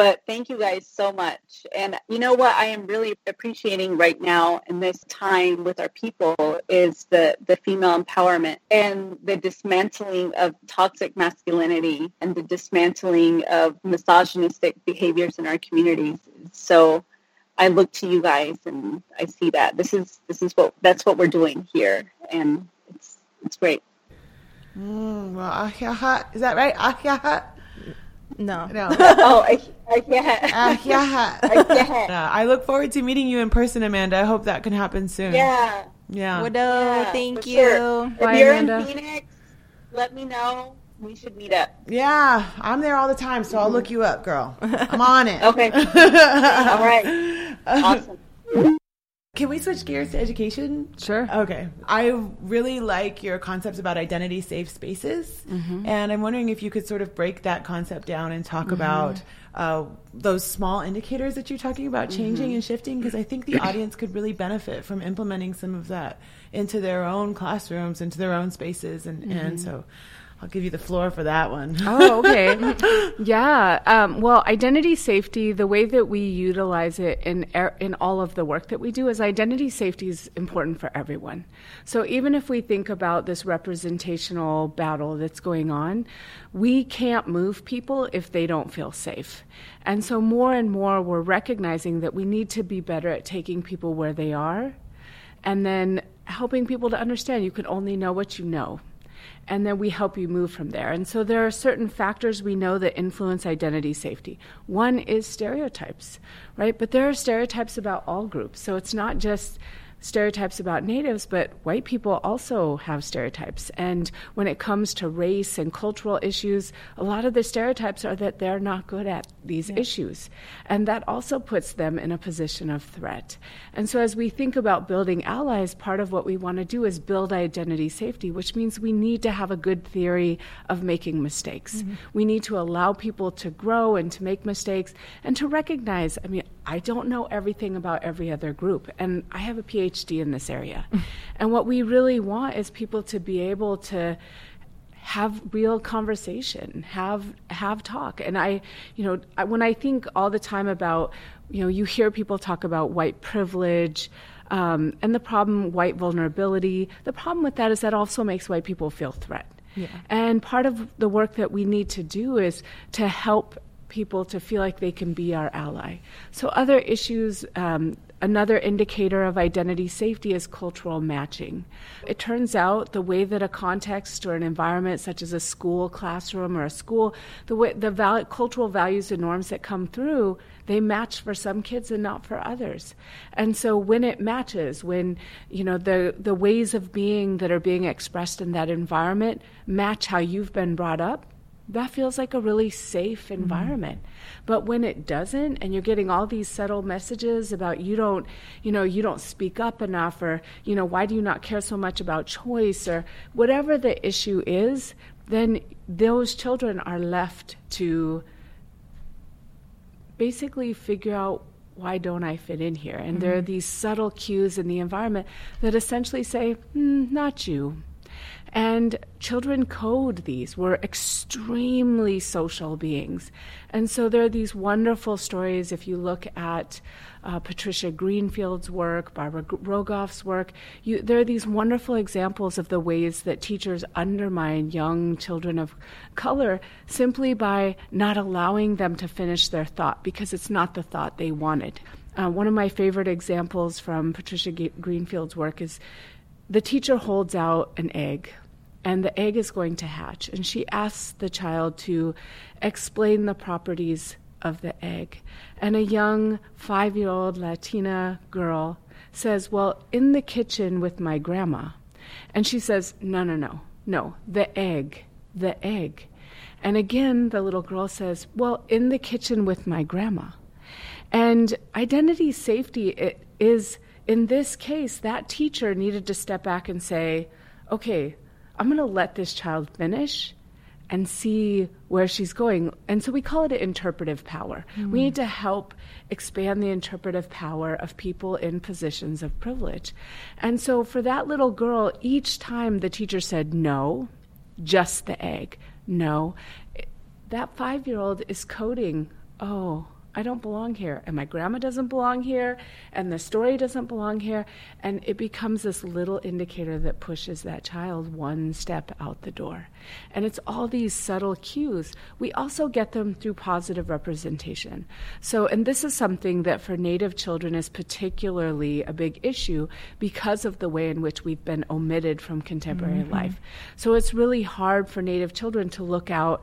But thank you guys so much. And you know what I am really appreciating right now in this time with our people is the, the female empowerment and the dismantling of toxic masculinity and the dismantling of misogynistic behaviors in our communities. So I look to you guys and I see that this is this is what that's what we're doing here and it's it's great. Mm, well, is that right? No. No. oh, I, I, yeah. Uh, yeah. I, Uh, I look forward to meeting you in person, Amanda. I hope that can happen soon. Yeah. Yeah. Widow, Yeah, thank you. sure. Bye, if you're Amanda. in Phoenix, let me know. We should meet up. Yeah, I'm there all the time, so I'll look you up, girl. I'm on it. Okay. All right. Awesome. Can we switch gears to education? Sure. Okay. I really like your concepts about identity safe spaces. Mm-hmm. And I'm wondering if you could sort of break that concept down and talk mm-hmm. about uh, those small indicators that you're talking about changing mm-hmm. and shifting, because I think the audience could really benefit from implementing some of that into their own classrooms, into their own spaces. And, and so I'll give you the floor for that one. Oh, okay. yeah. Um, well, identity safety, the way that we utilize it in er- in all of the work that we do is identity safety is important for everyone. So even if we think about this representational battle that's going on, we can't move people if they don't feel safe. And so more and more we're recognizing that we need to be better at taking people where they are and then helping people to understand you can only know what you know and then we help you move from there. And so there are certain factors we know that influence identity safety. One is stereotypes, right? But there are stereotypes about all groups. So it's not just stereotypes about natives, but white people also have stereotypes. And when it comes to race and cultural issues, a lot of the stereotypes are that they're not good at these issues. And that also puts them in a position of threat. And so as we think about building allies, part of what we want to do is build identity safety, which means we need to have a good theory of making mistakes. Mm-hmm. We need to allow people to grow and to make mistakes and to recognize, I mean, I don't know everything about every other group, and I have a PhD in this area. and what we really want is people to be able to have real conversation, have have talk. And I, you know, I, when I think all the time about, you know, you hear people talk about white privilege. Um, and the problem, white vulnerability, the problem with that is that also makes white people feel threat. And part of the work that we need to do is to help people to feel like they can be our ally. So, other issues, um, another indicator of identity safety is cultural matching. It turns out the way that a context or an environment, such as a school classroom or a school, the way the val- cultural values and norms that come through, they match for some kids and not for others. And so when it matches, when you know the the ways of being that are being expressed in that environment match how you've been brought up, that feels like a really safe environment. But when it doesn't, and you're getting all these subtle messages about you don't, you know, you don't speak up enough, or you know, why do you not care so much about choice, or whatever the issue is, then those children are left to basically figure out why don't I fit in here? And there are these subtle cues in the environment that essentially say, "Hmm, not you. And children code these. We're extremely social beings. And so there are these wonderful stories. If you look at uh, Patricia Greenfield's work, Barbara Rogoff's work, you, there are these wonderful examples of the ways that teachers undermine young children of color simply by not allowing them to finish their thought because it's not the thought they wanted. Uh, one of my favorite examples from Patricia G- Greenfield's work is the teacher holds out an egg and the egg is going to hatch and she asks the child to explain the properties of the egg. And a young 5-year-old latina girl says well in the kitchen with my grandma. And she says no no no no the egg the egg. And again the little girl says well in the kitchen with my grandma. And identity safety i- is, in this case, that teacher needed to step back and say, okay, I'm going to let this child finish, and see where she's going. And so we call it interpretive power. Mm. We need to help expand the interpretive power of people in positions of privilege. And so for that little girl, each time the teacher said no, just the egg, no, that five year old is coding, oh, I don't belong here, and my grandma doesn't belong here, and the story doesn't belong here. And it becomes this little indicator that pushes that child one step out the door. And it's all these subtle cues. We also get them through positive representation. So, and this is something that for Native children is particularly a big issue because of the way in which we've been omitted from contemporary mm-hmm. life. So, it's really hard for Native children to look out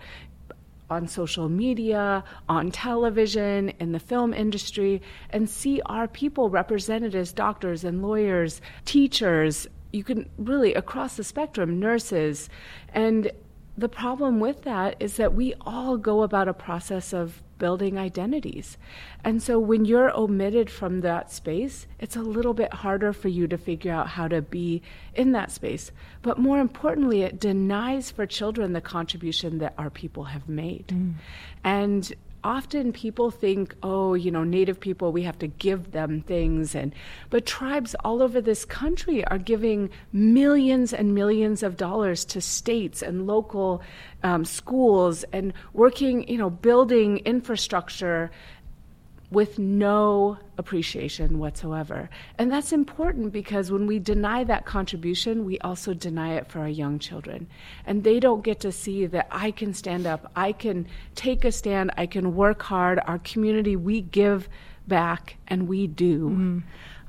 on social media, on television, in the film industry, and see our people represented as doctors and lawyers, teachers. You can really, across the spectrum, nurses. And the problem with that is that we all go about a process of building identities. And so when you're omitted from that space, it's a little bit harder for you to figure out how to be in that space. But more importantly, it denies for children the contribution that our people have made. Mm. And often people think, oh, you know, native people, we have to give them things. And, but tribes all over this country are giving millions and millions of dollars to states and local um, schools and working, you know, building infrastructure with no appreciation whatsoever. And that's important because when we deny that contribution, we also deny it for our young children. And they don't get to see that I can stand up, I can take a stand, I can work hard. Our community, we give back and we do. Mm-hmm.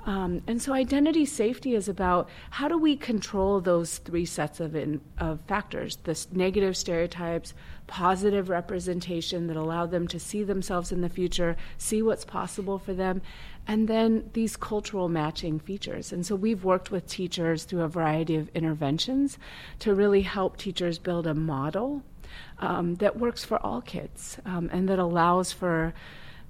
Um, and so identity safety is about how do we control those three sets of, in, of factors the negative stereotypes, positive representation that allow them to see themselves in the future, see what's possible for them, and then these cultural matching features. And so we've worked with teachers through a variety of interventions to really help teachers build a model um, that works for all kids um, and that allows for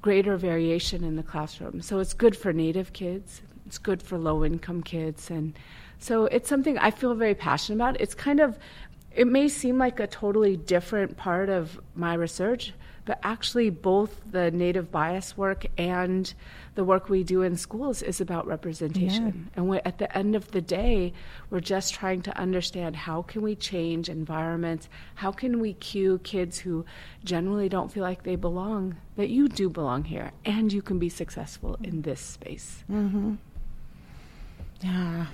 greater variation in the classroom. So it's good for Native kids, it's good for low income kids. And so it's something I feel very passionate about. It's kind of, it may seem like a totally different part of my research, but actually, both the native bias work and the work we do in schools is about representation. Yeah. And at the end of the day, we're just trying to understand how can we change environments? How can we cue kids who generally don't feel like they belong that you do belong here and you can be successful in this space? Mm-hmm. Yeah.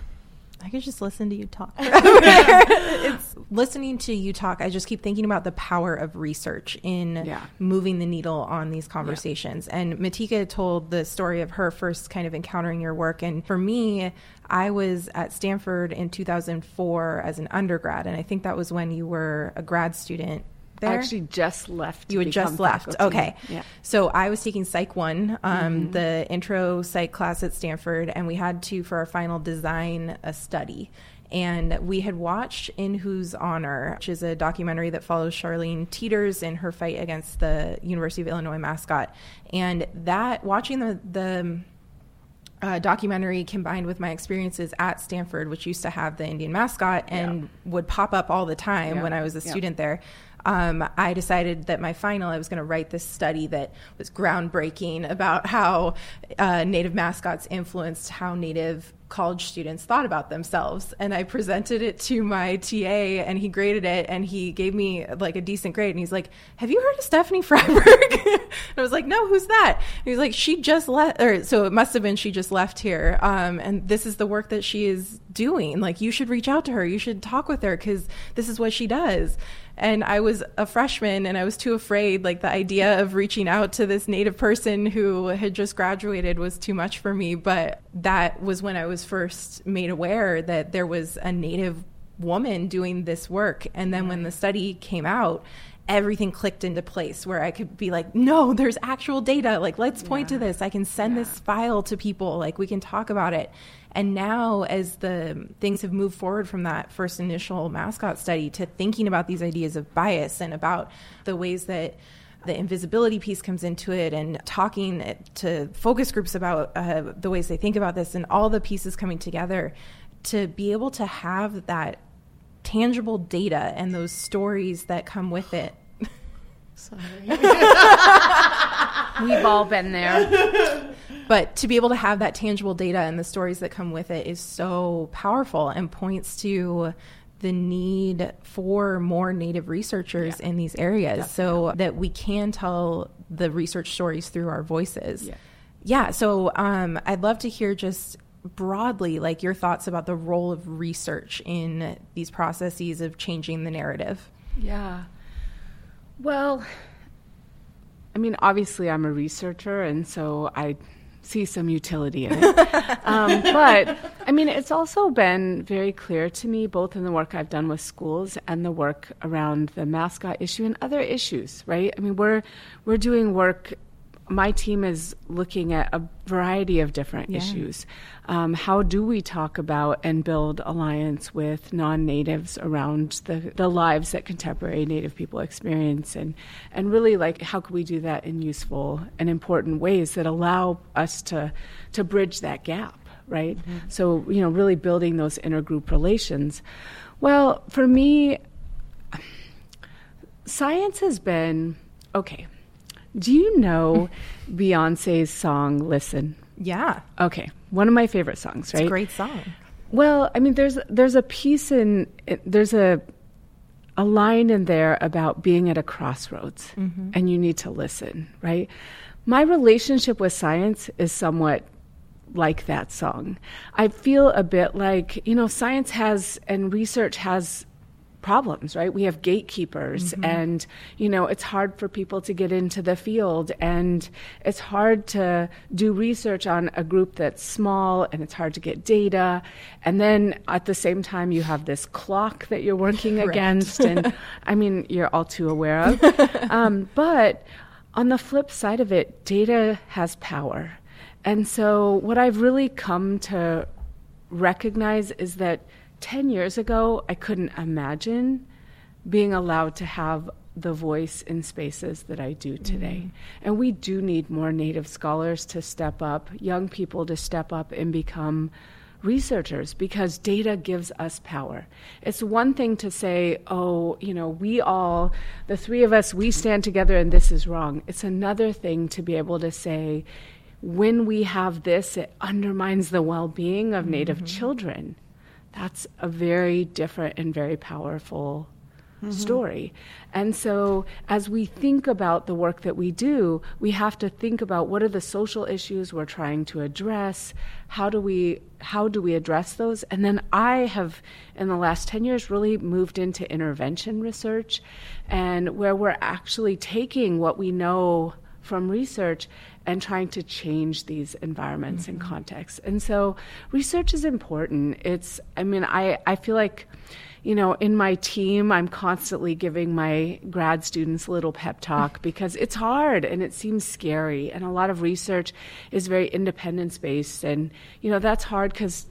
I could just listen to you talk. it's listening to you talk. I just keep thinking about the power of research in yeah. moving the needle on these conversations. Yeah. And Matika told the story of her first kind of encountering your work. And for me, I was at Stanford in 2004 as an undergrad. And I think that was when you were a grad student there? I actually just left. You had just left. Okay. Yeah. So I was taking Psych 1, um, mm-hmm. the intro psych class at Stanford, and we had to, for our final, design a study. And we had watched In Whose Honor, which is a documentary that follows Charlene Teters in her fight against the University of Illinois mascot. And that, watching the, the uh, documentary combined with my experiences at Stanford, which used to have the Indian mascot and yeah. would pop up all the time yeah. when I was a student yeah. there um, I decided that my final, I was going to write this study that was groundbreaking about how uh, Native mascots influenced how Native college students thought about themselves. And I presented it to my TA and he graded it and he gave me like a decent grade. And he's like, Have you heard of Stephanie Fryberg? And I was like, No, who's that? And he's like, She just left, or so it must have been she just left here. Um, and this is the work that she is doing. Like, you should reach out to her. You should talk with her because this is what she does and I was a freshman and I was too afraid. Like the idea of reaching out to this native person who had just graduated was too much for me. But that was when I was first made aware that there was a native woman doing this work. And then when the study came out, everything clicked into place where I could be like, no, there's actual data. Like, let's point yeah. to this. I can send yeah. this file to people. Like, we can talk about it. And now, as the things have moved forward from that first initial mascot study to thinking about these ideas of bias and about the ways that the invisibility piece comes into it and talking to focus groups about uh, the ways they think about this and all the pieces coming together to be able to have that tangible data and those stories that come with it. Sorry. We've all been there. But to be able to have that tangible data and the stories that come with it is so powerful and points to the need for more Native researchers Yeah. in these areas so that we can tell the research stories through our voices. Yeah. Yeah, so um, I'd love to hear just broadly like your thoughts about the role of research in these processes of changing the narrative. Yeah. Well, I mean, obviously, I'm a researcher, and so I see some utility in it. um, but I mean, it's also been very clear to me, both in the work I've done with schools and the work around the mascot issue and other issues. Right? I mean, we're we're doing work. My team is looking at a variety of different Yeah. issues. Um, how do we talk about and build alliance with non-natives around the, the lives that contemporary Native people experience, and and really like how could we do that in useful and important ways that allow us to to bridge that gap, right? So you know, really building those intergroup relations. Well, for me, science has been okay. Do you know Beyonce's song "Listen"? Yeah, Okay, one of my favorite songs, it's right? a great song. Well, I mean, there's there's a piece in there's a a line in there about being at a crossroads, mm-hmm. and you need to listen, right? My relationship with science is somewhat like that song. I feel a bit like you know, science has and research has problems, right? We have gatekeepers and you know, it's hard for people to get into the field and it's hard to do research on a group that's small and it's hard to get data. And then at the same time you have this clock that you're working Correct. against and I mean, you're all too aware of. um, but on the flip side of it, data has power. And so what I've really come to recognize is that 10 years ago, I couldn't imagine being allowed to have the voice in spaces that I do today. Mm. And we do need more Native scholars to step up, young people to step up and become researchers because data gives us power. It's one thing to say, oh, you know, we all, the three of us, we stand together and this is wrong. It's another thing to be able to say, when we have this, it undermines the well being of Native mm-hmm. children. That's a very different and very powerful mm-hmm. story. And so, as we think about the work that we do, we have to think about what are the social issues we're trying to address. How do we how do we address those? And then I have, in the last ten years, really moved into intervention research, and where we're actually taking what we know from research and trying to change these environments and mm-hmm. contexts. And so research is important. It's I mean I I feel like you know, in my team, I'm constantly giving my grad students a little pep talk because it's hard and it seems scary. And a lot of research is very independence based. And, you know, that's hard because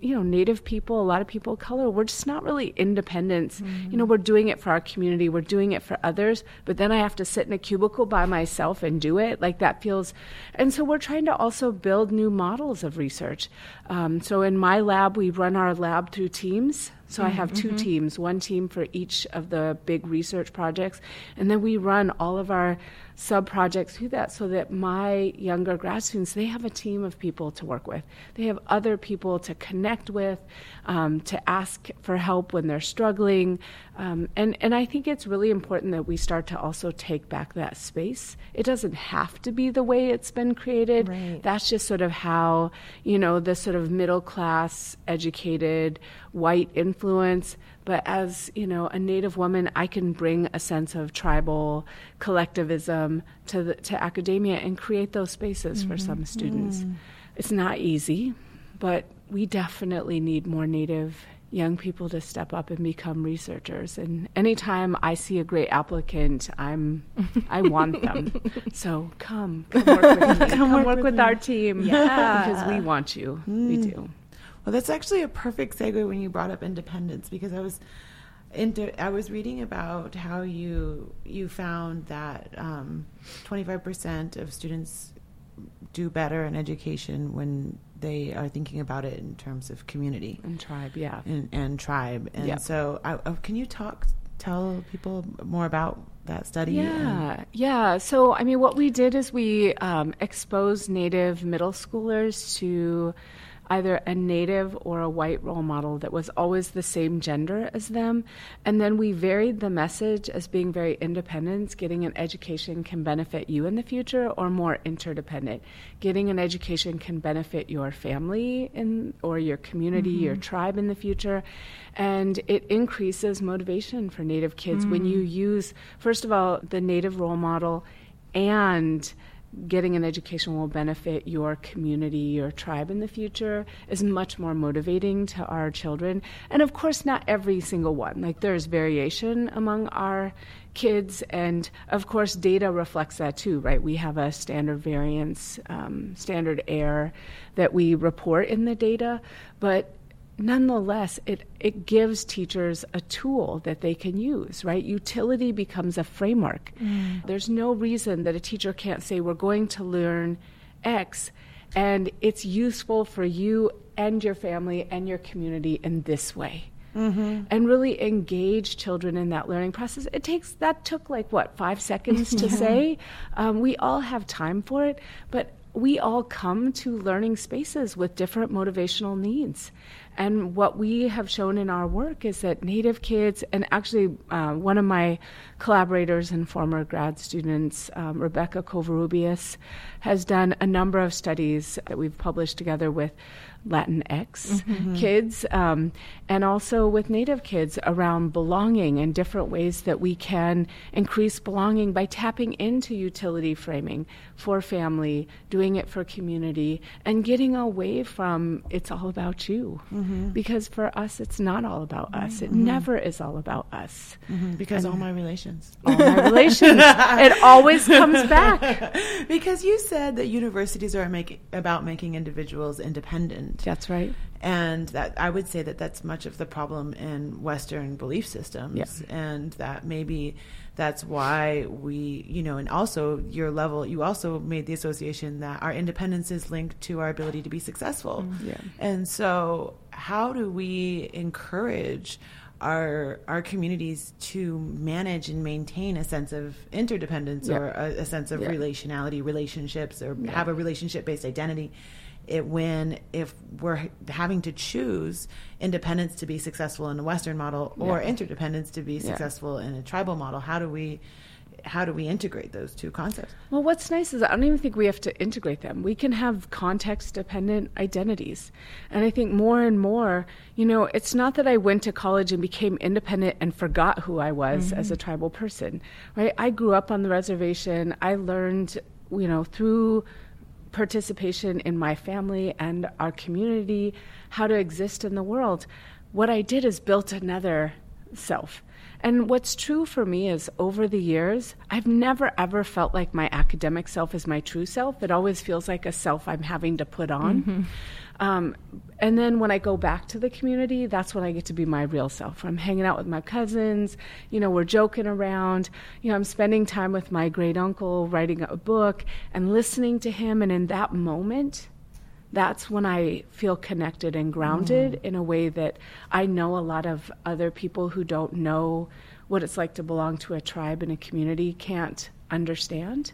you know, Native people, a lot of people of color, we're just not really independent. You know, we're doing it for our community, we're doing it for others, but then I have to sit in a cubicle by myself and do it. Like that feels. And so we're trying to also build new models of research. Um, so in my lab, we run our lab through teams. So I have 2 teams, one team for each of the big research projects, and then we run all of our sub projects through that so that my younger grad students they have a team of people to work with. They have other people to connect with, um, to ask for help when they're struggling, um, and and I think it's really important that we start to also take back that space. It doesn't have to be the way it's been created. Right. That's just sort of how you know the sort of middle class, educated, white influence. But as you know, a Native woman, I can bring a sense of tribal collectivism to the, to academia and create those spaces for some students. It's not easy, but we definitely need more Native young people to step up and become researchers. And anytime I see a great applicant, I'm I want them. so come, come work with me. come, work, with, our team. Yeah. because we want you. We hmm. do. Well, that's actually a perfect segue when you brought up independence because I was into I was reading about how you you found that um, twenty five percent of students do better in education when they are thinking about it in terms of community and tribe. Yeah, and, and tribe. And Yep. so, I, uh, can you talk tell people more about that study? and- Yeah, yeah. So, I mean, what we did is we um, exposed Native middle schoolers to either a Native or a white role model that was always the same gender as them. And then we varied the message as being very independent. Getting an education can benefit you in the future, or more interdependent. Getting an education can benefit your family in, or your community, mm-hmm. your tribe in the future. And it increases motivation for Native kids when you mm. use, first of all, the Native role model and getting an education will benefit your community, your tribe in the future is much more motivating to our children. And of course, not every single one. Like there's variation among our kids, and of course, data reflects that too, right? We have a standard variance, um, standard error that we report in the data, but nonetheless, it, it gives teachers a tool that they can use, right? Utility becomes a framework. There's no reason that a teacher can't say, we're going to learn X, and it's useful for you and your family and your community in this way. And really engage children in that learning process. It takes that took like what five seconds to say. Um, we all have time for it, but we all come to learning spaces with different motivational needs. And what we have shown in our work is that Native kids, and actually uh, one of my collaborators and former grad students, um, Rebecca Covarrubias, has done a number of studies that we've published together with Latinx kids um, and also with Native kids around belonging and different ways that we can increase belonging by tapping into utility framing for family, doing it for community, and getting away from it's all about you. Because for us, it's not all about us. It never is all about us. Mhm, because all my relations. All my relations, it always comes back. because you said that universities are make, about making individuals independent. That's right. And that I would say that that's much of the problem in Western belief systems, Yeah. and that maybe that's why we, you know, and also your level, you also made the association that our independence is linked to our ability to be successful. Mm-hmm. Yeah. And so, how do we encourage our our communities to manage and maintain a sense of interdependence Yeah. or a, a sense of Yeah. relationality, relationships, or Yeah. have a relationship based identity? It when if we're having to choose independence to be successful in a Western model or Yeah. interdependence to be Yeah. successful in a tribal model, how do we how do we integrate those two concepts? Well, what's nice is I don't even think we have to integrate them. We can have context dependent identities. And I think more and more, you know, it's not that I went to college and became independent and forgot who I was mm-hmm. as a tribal person, right? I grew up on the reservation. I learned, you know, through participation in my family and our community how to exist in the world. What I did is built another self. And what's true for me is over the years, I've never ever felt like my academic self is my true self. It always feels like a self I'm having to put on. Um, and then when I go back to the community, that's when I get to be my real self. I'm hanging out with my cousins, you know, we're joking around, you know, I'm spending time with my great uncle, writing a book and listening to him. And in that moment, that's when I feel connected and grounded mm. in a way that I know a lot of other people who don't know what it's like to belong to a tribe and a community can't understand.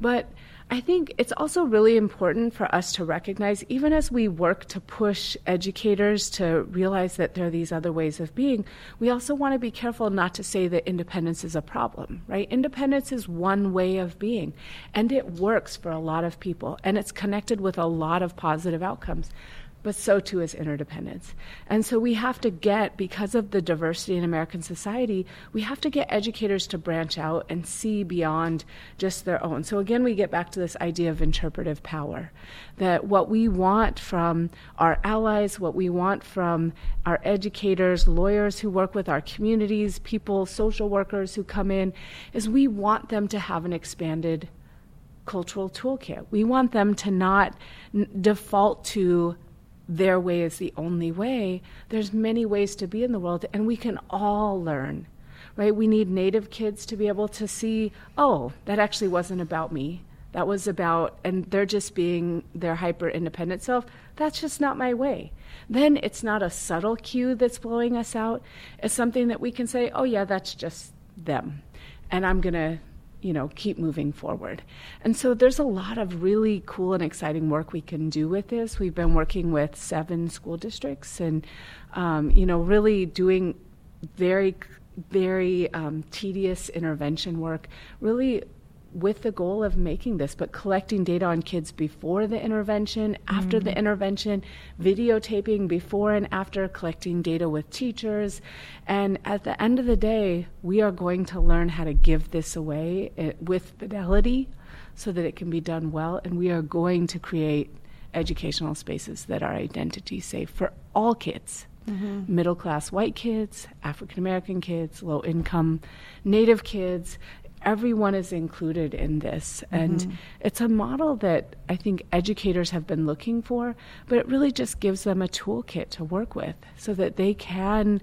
But I think it's also really important for us to recognize, even as we work to push educators to realize that there are these other ways of being, we also want to be careful not to say that independence is a problem, right? Independence is one way of being, and it works for a lot of people, and it's connected with a lot of positive outcomes but so too is interdependence. And so we have to get, because of the diversity in American society, we have to get educators to branch out and see beyond just their own. So again, we get back to this idea of interpretive power that what we want from our allies, what we want from our educators, lawyers who work with our communities, people, social workers who come in, is we want them to have an expanded cultural toolkit. We want them to not n- default to their way is the only way. There's many ways to be in the world, and we can all learn. Right? We need native kids to be able to see, oh, that actually wasn't about me. That was about, and they're just being their hyper independent self. That's just not my way. Then it's not a subtle cue that's blowing us out. It's something that we can say, oh, yeah, that's just them. And I'm going to you know keep moving forward. And so there's a lot of really cool and exciting work we can do with this. We've been working with seven school districts and um, you know really doing very very um, tedious intervention work really with the goal of making this, but collecting data on kids before the intervention, after mm-hmm. the intervention, videotaping before and after, collecting data with teachers. And at the end of the day, we are going to learn how to give this away eh, with fidelity so that it can be done well. And we are going to create educational spaces that are identity safe for all kids. Mm-hmm. Middle class white kids, African American kids, low income Native kids, everyone is included in this. Mm-hmm. And it's a model that I think educators have been looking for, but it really just gives them a toolkit to work with so that they can,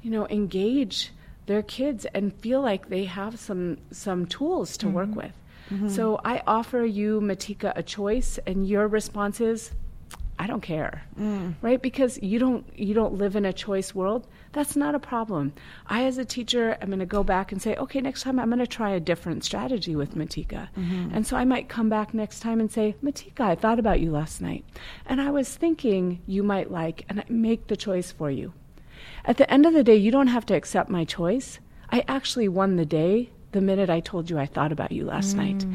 you know, engage their kids and feel like they have some some tools to mm-hmm. work with. Mm-hmm. So I offer you, Matika, a choice, and your response is, I don't care, mm. right? Because you don't you don't live in a choice world. That's not a problem. I, as a teacher, am going to go back and say, okay, next time I'm going to try a different strategy with Matika. Mm-hmm. And so I might come back next time and say, Matika, I thought about you last night. And I was thinking you might like, and I make the choice for you. At the end of the day, you don't have to accept my choice. I actually won the day the minute I told you I thought about you last mm. night.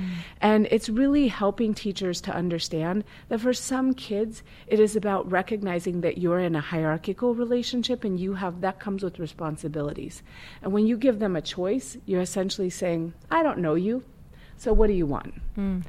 And it's really helping teachers to understand that for some kids, it is about recognizing that you're in a hierarchical relationship and you have that comes with responsibilities. And when you give them a choice, you're essentially saying, I don't know you. So what do you want? Mm.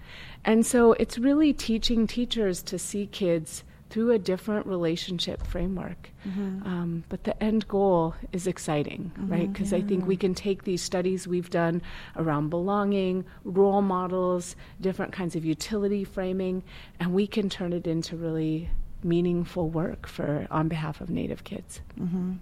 And so it's really teaching teachers to see kids through a different relationship framework. Mm-hmm. Um, but the end goal is exciting, mm-hmm, right? Because yeah. I think we can take these studies we've done around belonging, role models, different kinds of utility framing, and we can turn it into really meaningful work for on behalf of Native kids. Mm-hmm.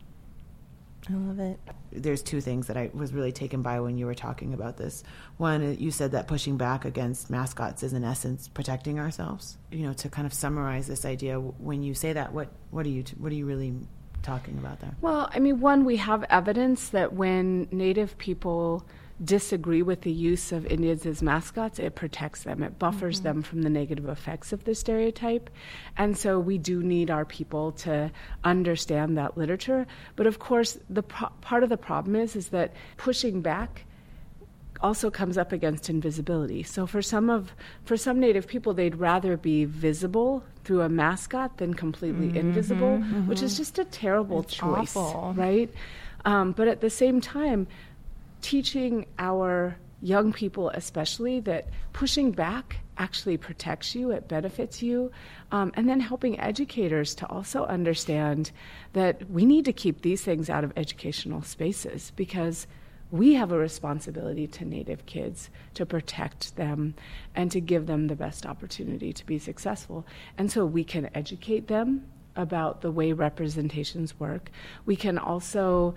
I love it. There's two things that I was really taken by when you were talking about this. One, uh, you said that pushing back against mascots is in essence protecting ourselves. You know, to kind of summarize this idea, when you say that, what what are you what are you really talking about there? Well, I mean, one, we have evidence that when Native people disagree with the use of Indians as mascots, it protects them. It buffers mm-hmm. them from the negative effects of the stereotype. And so we do need our people to understand that literature. But of course, the pro- part of the problem is is that pushing back also comes up against invisibility. So for some of for some native people they'd rather be visible through a mascot than completely mm-hmm, invisible, mm-hmm. which is just a terrible it's choice, awful. right? Um, but at the same time, teaching our young people, especially, that pushing back actually protects you, it benefits you, um, and then helping educators to also understand that we need to keep these things out of educational spaces because we have a responsibility to Native kids to protect them and to give them the best opportunity to be successful. And so we can educate them about the way representations work. We can also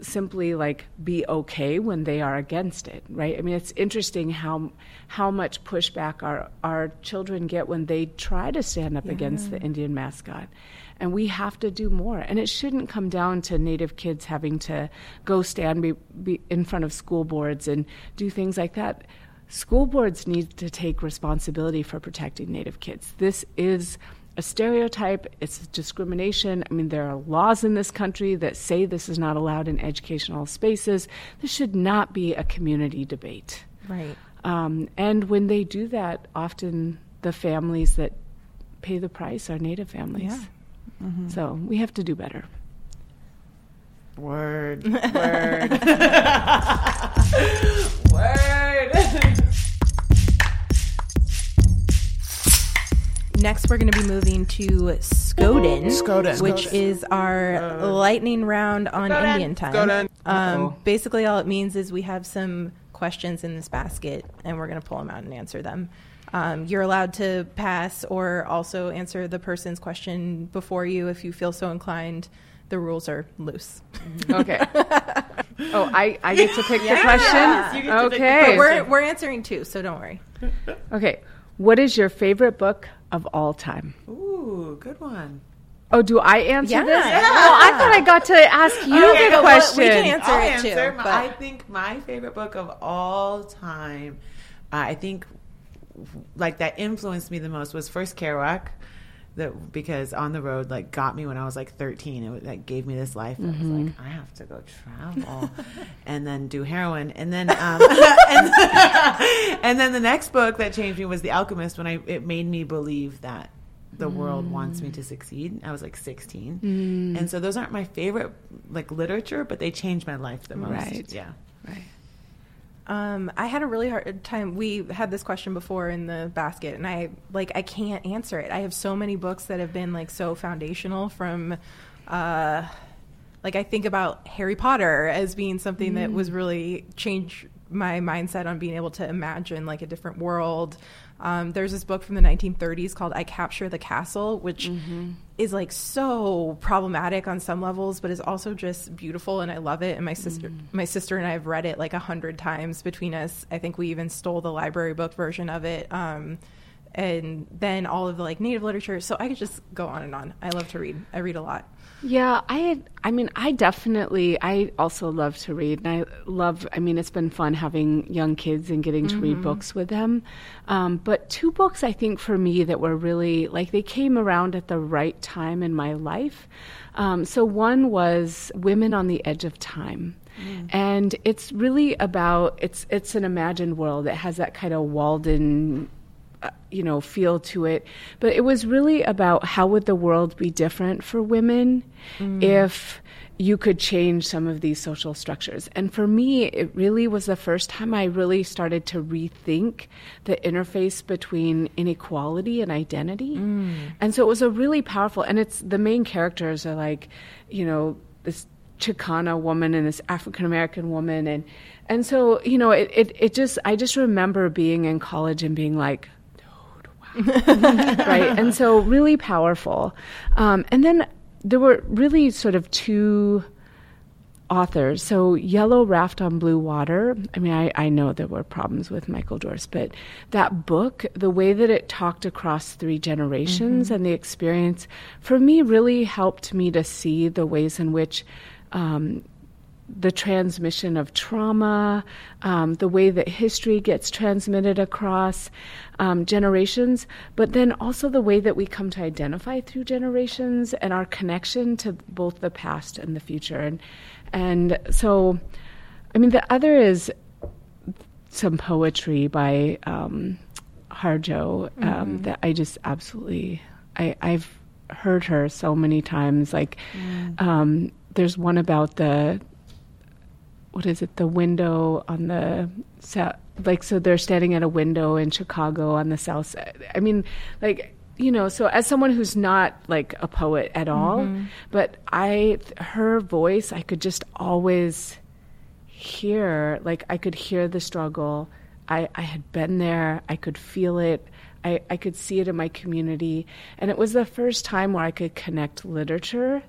simply like be okay when they are against it right? I mean it's interesting how how much pushback our our children get when they try to stand up yeah. against the indian mascot. And we have to do more. And it shouldn't come down to native kids having to go stand be, be in front of school boards and do things like that. School boards need to take responsibility for protecting native kids. This is a stereotype, it's discrimination. I mean, there are laws in this country that say this is not allowed in educational spaces. This should not be a community debate. Right. Um, and when they do that, often the families that pay the price are Native families. Yeah. Mm-hmm. So we have to do better. Word. Word. Word. Next, we're going to be moving to Skoden, Skoden. which is our uh, lightning round on Skoden. Indian time. Um, basically, all it means is we have some questions in this basket, and we're going to pull them out and answer them. Um, you're allowed to pass or also answer the person's question before you if you feel so inclined. the rules are loose. Okay. oh, I, I get to pick the question? you get to pick the okay. But we're we're answering two, so don't worry. Okay. What is your favorite book of all time? Ooh, good one. Oh, do I answer Yeah. this? Yeah. Oh, I thought I got to ask you Okay, the but question. we can answer I'll it answer. too. My- but- I think my favorite book of all time, uh, I think, like that influenced me the most was first Kerouac. That because on the road like got me when I was like 13. It was, like gave me this life. I was mm-hmm. like, I have to go travel, and then do heroin, and then um, and, and then the next book that changed me was The Alchemist. When I it made me believe that the world wants me to mm. succeed. I was like 16, mm. and so those aren't my favorite like literature, but they changed my life the most. Right. Yeah. Right. Um, I had a really hard time. We had this question before in the basket, and I like I can't answer it. I have so many books that have been like so foundational from, uh, like I think about Harry Potter as being something that was really changed my mindset on being able to imagine like a different world. Um, there's this book from the 1930s called "I Capture the Castle," which is like so problematic on some levels, but is also just beautiful, and I love it. And my sister, my sister and I have read it like a hundred times between us. I think we even stole the library book version of it. Um, and then all of the like native literature. So I could just go on and on. I love to read. I read a lot. Yeah, I I mean, I definitely I also love to read and I love I mean, it's been fun having young kids and getting to read books with them. Um, but two books I think for me that were really like they came around at the right time in my life. Um, so one was Women on the Edge of Time. And it's really about it's it's an imagined world. It has that kind of Walden Uh, you know feel to it. But it was really about how would the world be different for women mm. if you could change some of these social structures. And for me it really was the first time i really started to rethink the interface between inequality and identity. Mm. And so it was a really powerful and it's the main characters are like you know this Chicana woman and this African American woman. And and so you know it, it it just I just remember being in college and being like right and so really powerful um, and then there were really sort of two authors. So Yellow Raft on Blue Water. I mean, I, I know there were problems with Michael Dorris, but that book, the way that it talked across three generations and the experience, for me, really helped me to see the ways in which. Um, the transmission of trauma, um, the way that history gets transmitted across um, generations, but then also the way that we come to identify through generations and our connection to both the past and the future. And and so, I mean, the other is some poetry by um, Harjo um, that I just absolutely I, I've heard her so many times. Like, um, there's one about the what is it? The window on the south, like so they're standing at a window in Chicago on the south side. I mean, like you know, so as someone who's not like a poet at all, mm-hmm. but I her voice, I could just always hear like I could hear the struggle. I, I had been there. I could feel it. I, I could see it in my community. And it was the first time where I could connect literature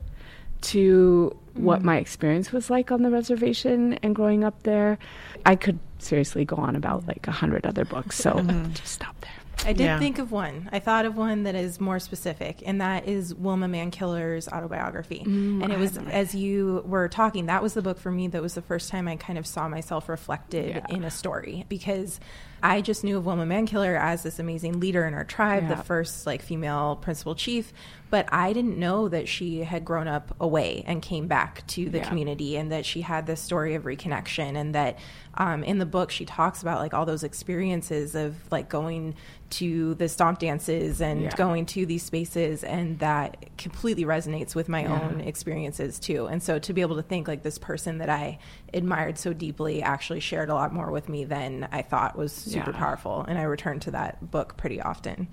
to what mm-hmm. my experience was like on the reservation and growing up there. I could seriously go on about like a hundred other books. So mm-hmm. just stop there. I did Yeah. think of one. I thought of one that is more specific, and that is Wilma Mankiller's autobiography. Mm, and it was, as you were talking, that was the book for me that was the first time I kind of saw myself reflected Yeah. in a story because I just knew of Wilma Mankiller as this amazing leader in our tribe, Yeah. the first like female principal chief, but I didn't know that she had grown up away and came back to the Yeah. community and that she had this story of reconnection and that um, in the book she talks about like all those experiences of like going to the stomp dances and Yeah. going to these spaces and that completely resonates with my Yeah. own experiences too and so to be able to think like this person that i admired so deeply actually shared a lot more with me than i thought was super Yeah. powerful and i return to that book pretty often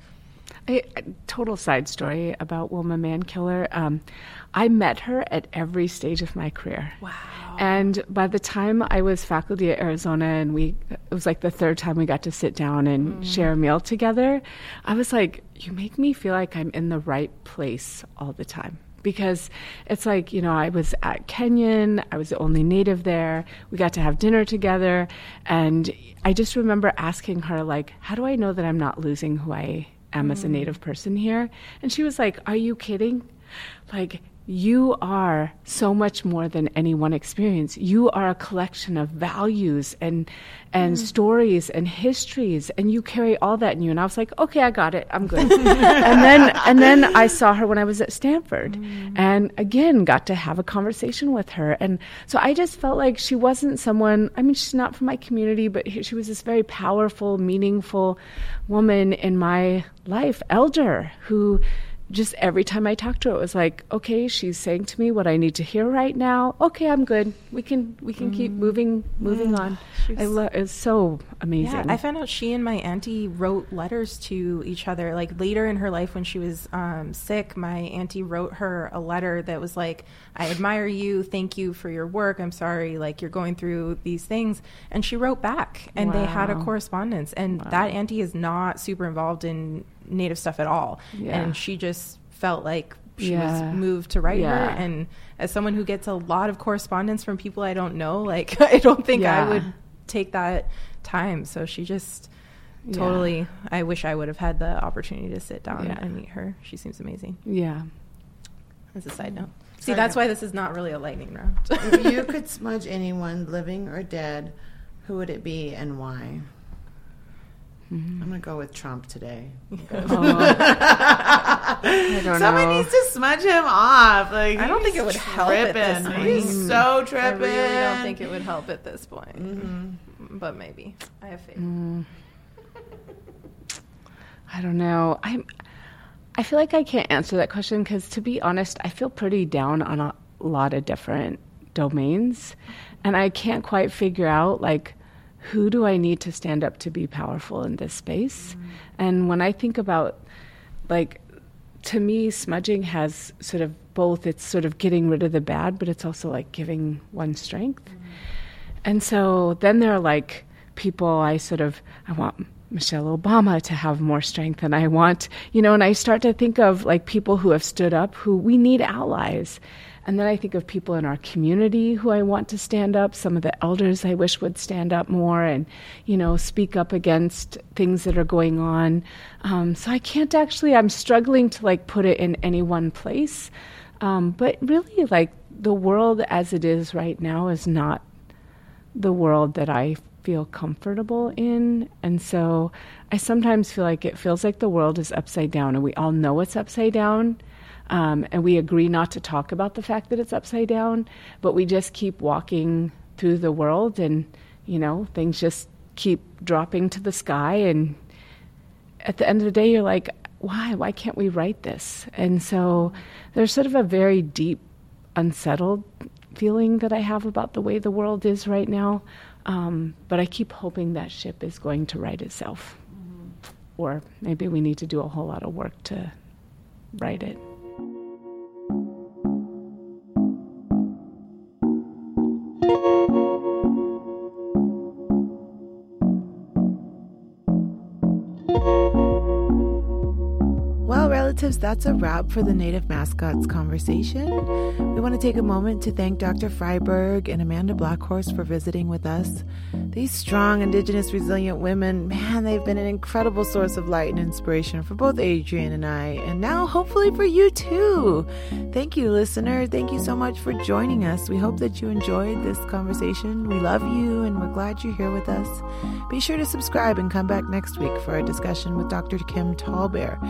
I, a total side story about Wilma Mankiller. Um, I met her at every stage of my career. Wow. And by the time I was faculty at Arizona, and we, it was like the third time we got to sit down and share a meal together, I was like, you make me feel like I'm in the right place all the time. Because it's like, you know, I was at Kenyon, I was the only native there. We got to have dinner together. And I just remember asking her, like, how do I know that I'm not losing who I am mm. as a mm. native person here? And she was like, Are you kidding? Like, you are so much more than any one experience. You are a collection of values and and mm. stories and histories, and you carry all that in you. And I was like, okay, I got it. I'm good. and then and then I saw her when I was at Stanford, mm. and again got to have a conversation with her. And so I just felt like she wasn't someone. I mean, she's not from my community, but she was this very powerful, meaningful woman in my life, elder who just every time I talked to her, it was like, okay, she's saying to me what I need to hear right now. Okay, I'm good. We can we can mm. keep moving moving mm. on. I love it's so amazing. Yeah, I found out she and my auntie wrote letters to each other. Like later in her life, when she was um, sick, my auntie wrote her a letter that was like, "I admire you. Thank you for your work. I'm sorry, like you're going through these things." And she wrote back, and wow. they had a correspondence. And wow. that auntie is not super involved in native stuff at all. Yeah. And she just felt like she yeah. was moved to write yeah. her. And as someone who gets a lot of correspondence from people I don't know, like I don't think yeah. I would take that time. So she just totally I wish I would have had the opportunity to sit down and meet her. She seems amazing. Yeah. As a side note. See, that's why this is not really a lightning round. if you could smudge anyone, living or dead, who would it be and why? Mm-hmm. I'm gonna go with Trump today. oh. I don't Someone know. needs to smudge him off. Like I don't think it would help at this point. He's so tripping. I really don't think it would help at this point. Mm-hmm. But maybe I have faith. Mm. I don't know. I'm. I feel like I can't answer that question because, to be honest, I feel pretty down on a lot of different domains, and I can't quite figure out like who do I need to stand up to be powerful in this space? Mm. And when I think about, like, to me, smudging has sort of both, it's sort of getting rid of the bad, but it's also like giving one strength. Mm. And so then there are like people I sort of, I want Michelle Obama to have more strength and I want, you know, and I start to think of like people who have stood up who we need allies. And then I think of people in our community who I want to stand up, some of the elders I wish would stand up more and, you know, speak up against things that are going on. Um, so I can't actually, I'm struggling to like put it in any one place. Um, but really, like the world as it is right now is not the world that I feel comfortable in. And so I sometimes feel like it feels like the world is upside down and we all know it's upside down um, and we agree not to talk about the fact that it's upside down, but we just keep walking through the world and, you know, things just keep dropping to the sky. And at the end of the day, you're like, why? Why can't we write this? And so there's sort of a very deep, unsettled feeling that I have about the way the world is right now. Um, but I keep hoping that ship is going to right itself. Mm-hmm. Or maybe we need to do a whole lot of work to right it. Relatives, that's a wrap for the Native Mascots conversation. We want to take a moment to thank Dr. Fryberg and Amanda Blackhorse for visiting with us. These strong, Indigenous, resilient women, man, they've been an incredible source of light and inspiration for both Adrienne and I, and now hopefully for you too. Thank you, listener. Thank you so much for joining us. We hope that you enjoyed this conversation. We love you and we're glad you're here with us. Be sure to subscribe and come back next week for a discussion with Dr. Kim Tallbear.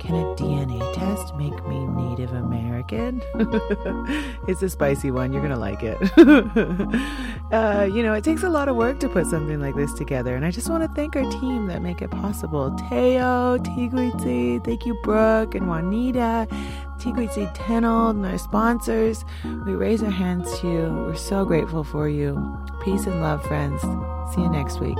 Can a DNA test make me Native American? it's a spicy one. You're going to like it. uh, you know, it takes a lot of work to put something like this together. And I just want to thank our team that make it possible. Teo, Tigwitzi, thank you, Brooke and Juanita, Tigwitzi Tenold, and our sponsors. We raise our hands to you. We're so grateful for you. Peace and love, friends. See you next week.